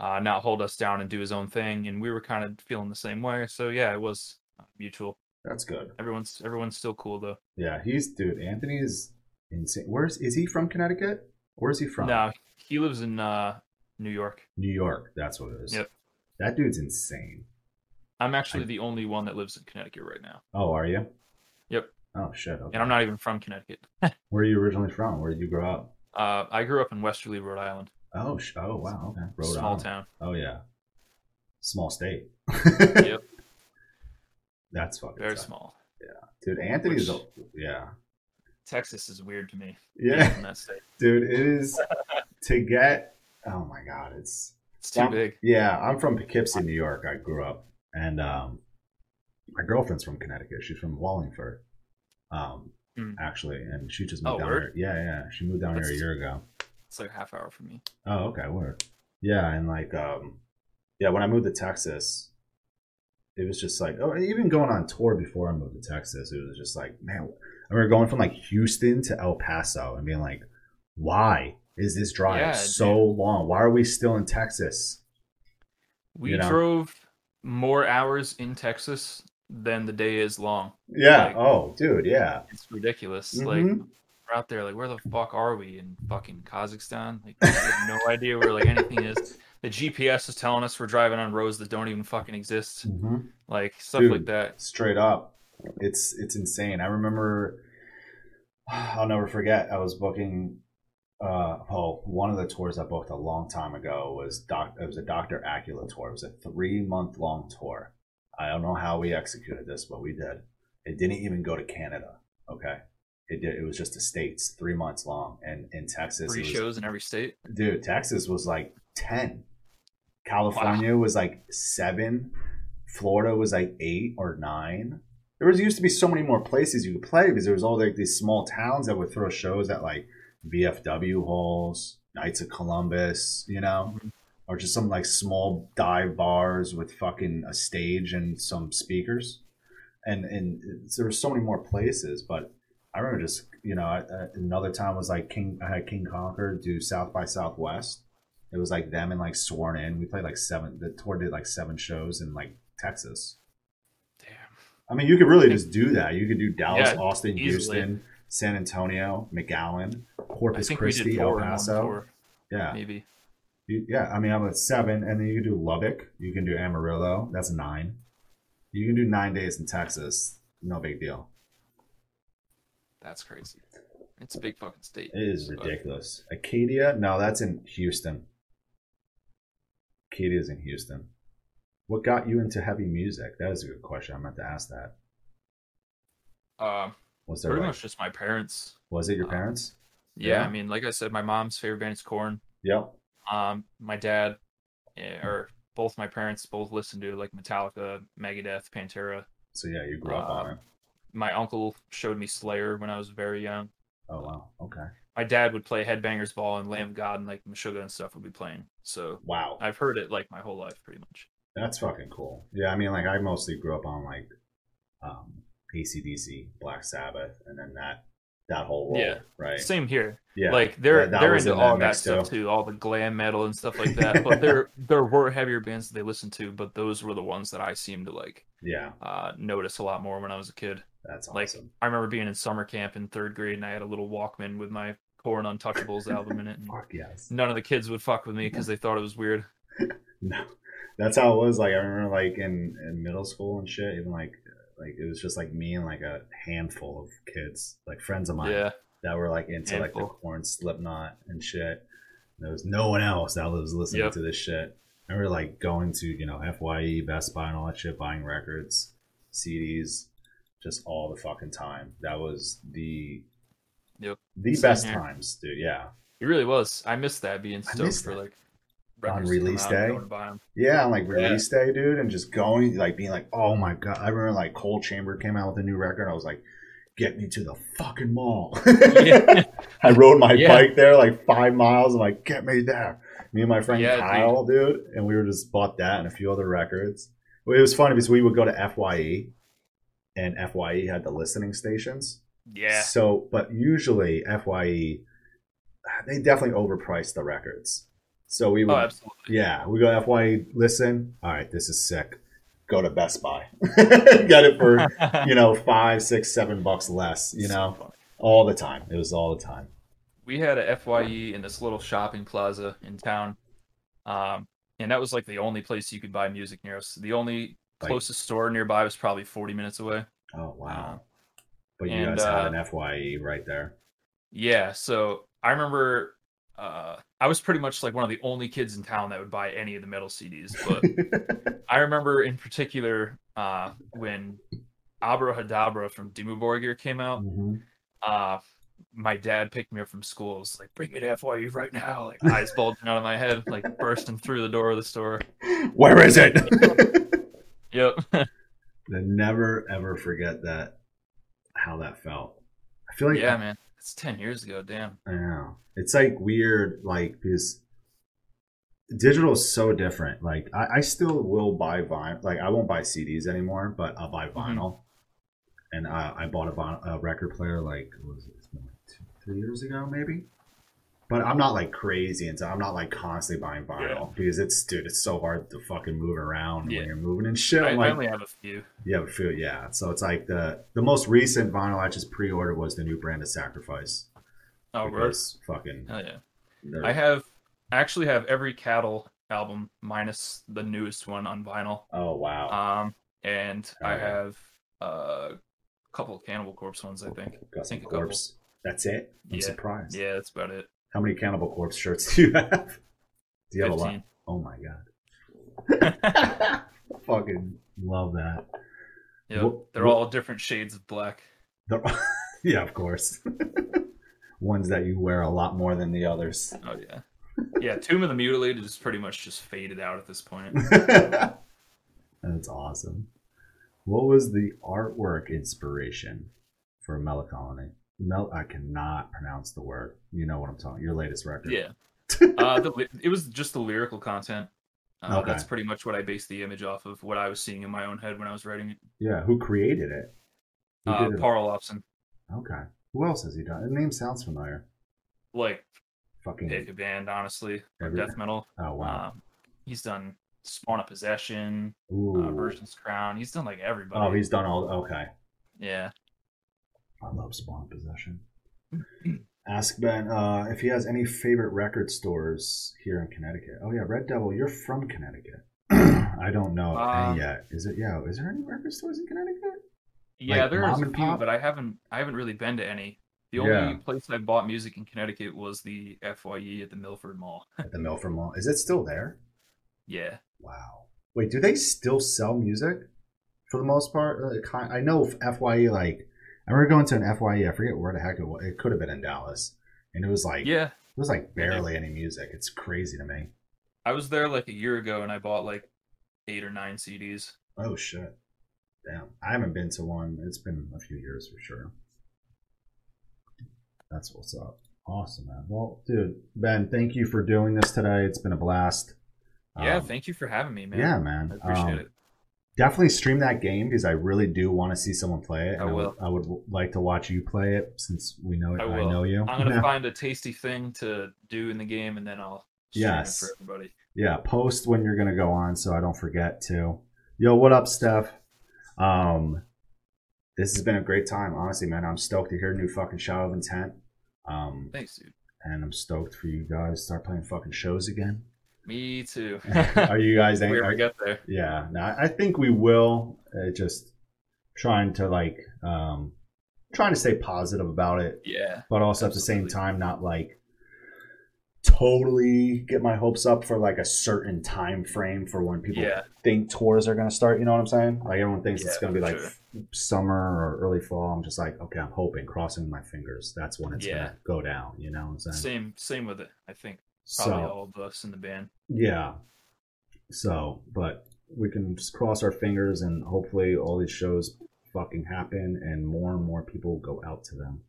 uh, not hold us down and do his own thing, and we were kind of feeling the same way. So yeah, it was uh, mutual. That's good. Everyone's everyone's still cool though. Yeah, he's dude. Anthony is insane. Where's is he from? Connecticut? Where's he from? No, he lives in uh, New York. New York. That's what it is. Yep. That dude's insane. I'm actually I- the only one that lives in Connecticut right now, Oh, are you? Yep. Oh shit. Okay. and I'm not even from Connecticut. Where are you originally from? Where did you grow up? Uh, I grew up in Westerly, Rhode Island, Oh, sh- oh wow. Okay. Rhode small Island. town. Oh yeah. Small state. Yep, That's fucking very tough. small. Yeah, dude, Anthony's Which- a, yeah. Texas is weird to me. Yeah. that state. Dude, it is to get oh my god, it's It's too I'm- big. Yeah, I'm from Poughkeepsie, New York. I grew up, and um, my girlfriend's from Connecticut. She's from Wallingford, um, Mm. actually, and she just Oh, moved down word? here. Yeah, yeah, she moved down here a year ago. It's like a half hour for me. Oh, okay, word. Yeah, and like, um, yeah, when I moved to Texas, it was just like, oh, even going on tour before I moved to Texas, it was just like, man, I remember going from like Houston to El Paso and being like, why is this drive Yeah, so long? Why are we still in Texas? We You know? drove more hours in Texas than the day is long. Yeah. Like- oh, dude. Yeah. It's ridiculous. Like Mhm. We're out there, like where the fuck are we in fucking Kazakhstan? Like we have no idea where like anything is. The GPS is telling us we're driving on roads that don't even fucking exist. Like stuff Dude. like that. Straight up, it's it's insane. I remember, I'll never forget. I was booking. Uh, oh, one of the tours I booked a long time ago was doc. It was a Doctor Acula tour. It was a three month long tour. I don't know how we executed this, but we did. It didn't even go to Canada. Okay, it did. It was just the states, three months long, and in Texas, Three was, shows in every state. dude texas was like 10 california was like 7 florida was like 8 or 9 there was used to be so many more places you could play because there was all like these small towns that would throw shows at like vfw halls knights of columbus you know Mhm. or just some like small dive bars with fucking a stage and some speakers and and there were so many more places but I remember just you know I, I, another time was like King I had King Conquer do South by Southwest. It was like them and like Sworn In. We played like seven. The tour did like seven shows in like Texas. Damn. I mean, you could really just do that. You could do Dallas, Yeah, Austin, easily. Houston, San Antonio, McAllen, Corpus think we did Christi, El Paso. Yeah, maybe. You- yeah. I mean, I'm at seven, and then you can do Lubbock. You can do Amarillo. That's nine. You can do nine days in Texas. No big deal. That's crazy. It's a big fucking state. It is But- ridiculous. Acadia? No, that's in Houston. Acadia's in Houston. What got you into heavy music? That is a good question. I meant to ask that. Um, Was there pretty like, much just my parents. was it your um, parents? Yeah, Yeah. I mean, like I said, my mom's favorite band is Korn. Yep. Um, my dad, eh, or both my parents, both listened to like Metallica, Megadeth, Pantera. So yeah, you grew up Uh, on it. My uncle showed me Slayer when I was very young. Oh wow. Okay. My dad would play Headbangers Ball and Lamb God and like Meshuggah and stuff would be playing. So Wow. I've heard it like my whole life, pretty much. That's fucking cool. Yeah, I mean, like I mostly grew up on like um, ACDC, Black Sabbath, and then that that whole role, Yeah. right? Same here. Yeah, like they're that they're into in all that stuff too. too, all the glam metal and stuff like that. But there there were heavier bands that they listened to, but those were the ones that I seemed to like yeah, uh, notice a lot more when I was a kid. That's awesome. Like. I remember being in summer camp in third grade, and I had a little Walkman with my Korn Untouchables album in it. And Fuck yes. none of the kids would fuck with me because they thought it was weird. No, that's how it was. Like I remember, like in in middle school and shit. Even like like it was just like me and like a handful of kids, like friends of mine, Yeah, that were like into like the Handful. Korn Slipknot and shit. There was no one else that was listening Yep. to this shit. I remember like going to you know Fye, Best Buy, and all that shit, buying records, CDs, just all the fucking time. That was the Yep. the Same best here. times, dude. Yeah, it really was. I missed that being stoked for that. like On records to come release day? going to buy 'em. yeah, on like Yeah. release day, dude, and just going like being like, oh my god. I remember like Coal Chamber came out with a new record. I was like. Get me to the fucking mall. Yeah. I rode my Yeah. bike there like five miles. I'm like, get me there. Me and my friend Yeah, Kyle, dude. and we were just bought that and a few other records. It was funny because we would go to Fye, and Fye had the listening stations. Yeah, So, but usually Fye, they definitely overpriced the records. So we would, oh, absolutely. yeah, we go to Fye, listen. All right, this is sick. Go to Best Buy, get it for you know five, six, seven bucks less. You know, funny. all the time. It was all the time. we had a Fye in this little shopping plaza in town, um, and that was like the only place you could buy music near us. The only Like- closest store nearby was probably 40 minutes away. Oh wow! Um, But you and, guys had uh, an Fye right there. Yeah, so I remember uh, I was pretty much like one of the only kids in town that would buy any of the metal CDs. But I remember in particular uh, when Abrahadabra from Dimmu Borgir came out. Mhm. Uh, my dad picked me up from school. It was like, "Bring me to FYE right now!" Like eyes bulging out of my head, like bursting through the door of the store. Where is it? Yep. I never ever forget that how that felt. I feel like yeah, man. It's ten years ago. Damn. I know. It's like weird, like because digital is so different. Like I, I still will buy vinyl. Like I won't buy CDs anymore, but I'll buy Mm-hmm. vinyl. And I, I bought a, vinyl, a record player like what was it? Like two, three years ago, maybe. But I'm not like crazy into. I'm not like constantly buying vinyl because it's dude, it's so hard to fucking move around Yeah. when you're moving and shit. I, I only have a few. yeah, but feel yeah. So it's like the the most recent vinyl I just pre-ordered was the new brand of Sacrifice. Oh, because fucking Hell yeah. they're- I have I actually have every Cattle album minus the newest one on vinyl. oh wow. Um, and I have uh, a couple of Cannibal Corpse ones. I think. Got some think a corpse. That's it. I'm Yeah. surprised. Yeah, that's about it. How many Cannibal Corpse shirts do you have? Do you have a lot? Oh my god. Fucking love that. Yep. Wh- They're wh- all different shades of black. Yeah, of course. Ones that you wear a lot more than the others. Oh yeah. Yeah, Tomb of the Mutilated is pretty much just faded out at this point. That's awesome. What was the artwork inspiration for Melancholy? Mel, I cannot pronounce the word. You know what I'm talking. Your latest record. Yeah. Uh, the, it was just the lyrical content. Uh, Okay. That's pretty much what I based the image off of. What I was seeing in my own head when I was writing it. Yeah. Who created it? Who Uh, it? Paul Olofsson. Okay. Who else has he done? The name sounds familiar. Like Fucking. pick a band, honestly, Every- death metal. Oh wow. Um, he's done Spawn of Possession, Ooh. uh, Virgin's Crown. He's done like everybody. oh, he's done all. Okay. yeah. I love Spawn Possession. Ask Ben uh, if he has any favorite record stores here in Connecticut. Oh yeah, Red Devil, you're from Connecticut. I don't know Uh, yet. Is it? Yeah. Is there any record stores in Connecticut? Yeah, Like there's mom a few, pop? but I haven't I haven't really been to any. The only Yeah. place I bought music in Connecticut was the FYE at the Milford Mall. At the Milford Mall. Is it still there? yeah. Wow. Wait, do they still sell music for the most part? Uh, I know Fye like I remember going to an Fye. I forget where the heck it was. It could have been in Dallas, and it was like Yeah, it was like barely any music. It's crazy to me. I was there like a year ago and I bought like eight or nine CDs. Oh shit. Damn. I haven't been to one. It's been a few years for sure. That's what's up. Awesome, man. Well, dude, Ben, thank you for doing this today. It's been a blast. Yeah, Um, thank you for having me, man. yeah, man. I appreciate Um, it. Definitely stream that game because I really do want to see someone play it. I will. I would, like to watch you play it since we know it. I I, know you. I'm gonna Yeah. find a tasty thing to do in the game and then I'll Yes. it for everybody. yeah, post when you're gonna go on so I don't forget to. Yo, what up, Steph? Um, this has been a great time, honestly, man. I'm stoked to hear new fucking Shadow of Intent. Um, Thanks, dude. and I'm stoked for you guys to start playing fucking shows again. Me too. Are you guys? we Are, ever get there? yeah, no, I think we will. Uh, just trying to like, um, trying to stay positive about it, Yeah. but also at the same time not like totally get my hopes up for like a certain time frame for when people Yeah. think tours are going to start you know what i'm saying like everyone thinks it's going to be like sure. summer or early fall i'm just like okay i'm hoping crossing my fingers that's when it's Yeah. going to go down you know what i'm saying Same same with it, I think. Probably so all of us in the band. yeah so but we can just cross our fingers and hopefully all these shows fucking happen and more and more people go out to them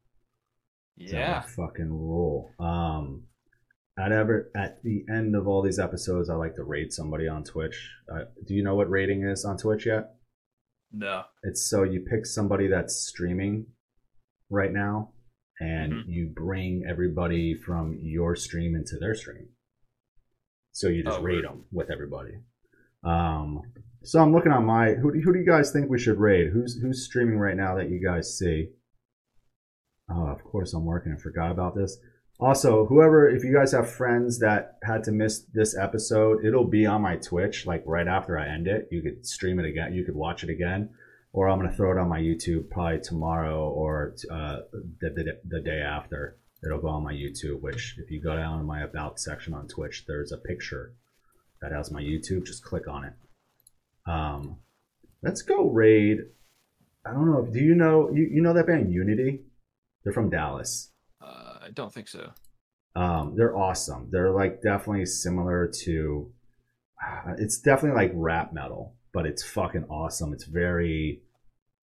Yeah. fucking rule. Um, at ever at the end of all these episodes, I like to rate somebody on Twitch. Uh, do you know what rating is on Twitch yet? No. It's so you pick somebody that's streaming right now, and Mhm. you bring everybody from your stream into their stream. So you just Oh, really? them with everybody. Um, so I'm looking on my who, do- who do you guys think we should raid? Who's who's streaming right now that you guys see? Oh, of course I'm working. I forgot about this. Also, whoever, if you guys have friends that had to miss this episode, it'll be on my Twitch like right after I end it. You could stream it again. You could watch it again, or I'm gonna throw it on my YouTube probably tomorrow or uh, the, the the day after. It'll go on my YouTube. Which, if you go down in my about section on Twitch, there's a picture that has my YouTube. Just click on it. Um, let's go raid. I don't know. Do you know you, you know that band Unity? They're from Dallas. Uh, I don't think so. Um, they're awesome. They're like definitely similar to. uh, It's definitely like rap metal, but it's fucking awesome. It's very,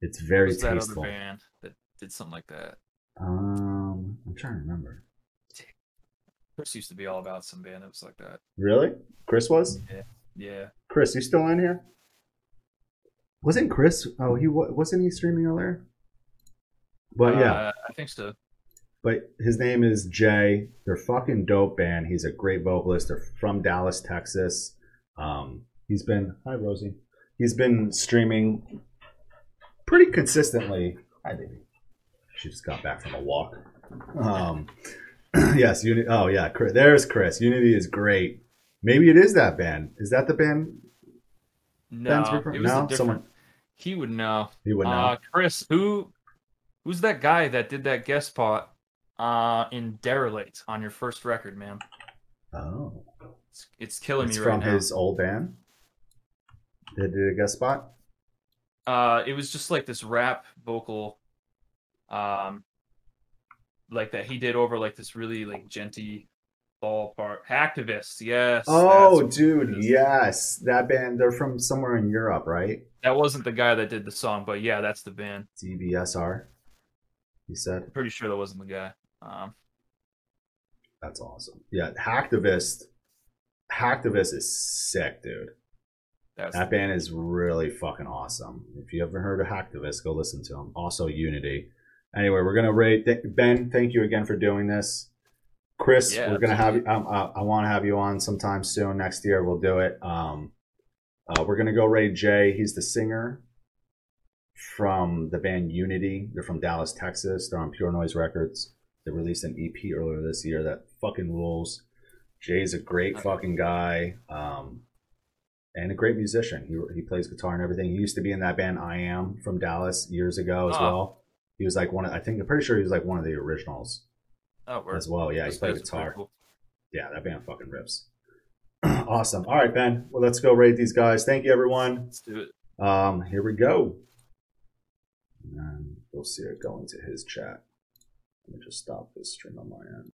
it's very Who's that other tasteful. band that did something like that? Um, I'm trying to remember. Chris used to be all about some band that was like that. Really, Chris was Yeah. Yeah. Chris. You still in here? Wasn't Chris? Oh, he wa- wasn't he streaming earlier? But yeah, Uh, I think so. but his name is Jay. They're fucking dope band. He's a great vocalist. They're from Dallas, Texas. Um, he's been hi Rosie. He's been streaming pretty consistently. Hi baby. She just got back from a walk. Um, yes, Unity. Oh yeah, Chris. there's Chris. Unity is great. Maybe it is that band. Is that the band? No, refer- it was no? Someone- He would know. He would know. Uh, Chris, who, who's that guy that did that guest spot, uh, in Derelict on your first record, man? oh, It's, it's killing it's me right now. from his old band. Did a guest spot. Uh, it was just like this rap vocal, um, like that he did over like this really like djenty ballpark. Hacktivist, yes. Oh, that's what it dude, yes, that band. They're from somewhere in Europe, right? That wasn't the guy that did the song, but yeah, that's the band. DBSR. You said I'm pretty sure that wasn't the guy. Um, that's awesome. Yeah, Hacktivist. Hacktivist is sick, dude. That's That band is really fucking awesome. If you've ever heard of Hacktivist, go listen to them. Also, Unity. Anyway, we're gonna rate th- Ben. Thank you again for doing this. Chris, Yeah, we're gonna have you. Um, I, I want to have you on sometime soon. Next year, we'll do it. Um, uh, we're gonna go raid Jay. He's the singer from the band Unity. They're from Dallas, Texas. They're on Pure Noise Records. They released an EP earlier this year that fucking rules. Jay's a great fucking guy. Um, and a great musician. He, he plays guitar and everything. He used to be in that band I Am from Dallas years ago as Oh. well. He was like one of, I think, I'm pretty sure he was like one of the originals oh, word. as well. Yeah, he played guys are pretty guitar. cool. Yeah, that band fucking rips. awesome. All right, Ben. Well, let's go rate these guys. Thank you, everyone. Let's do it. Um, here we go. And we'll see it go into his chat. Let me just stop this stream on my end.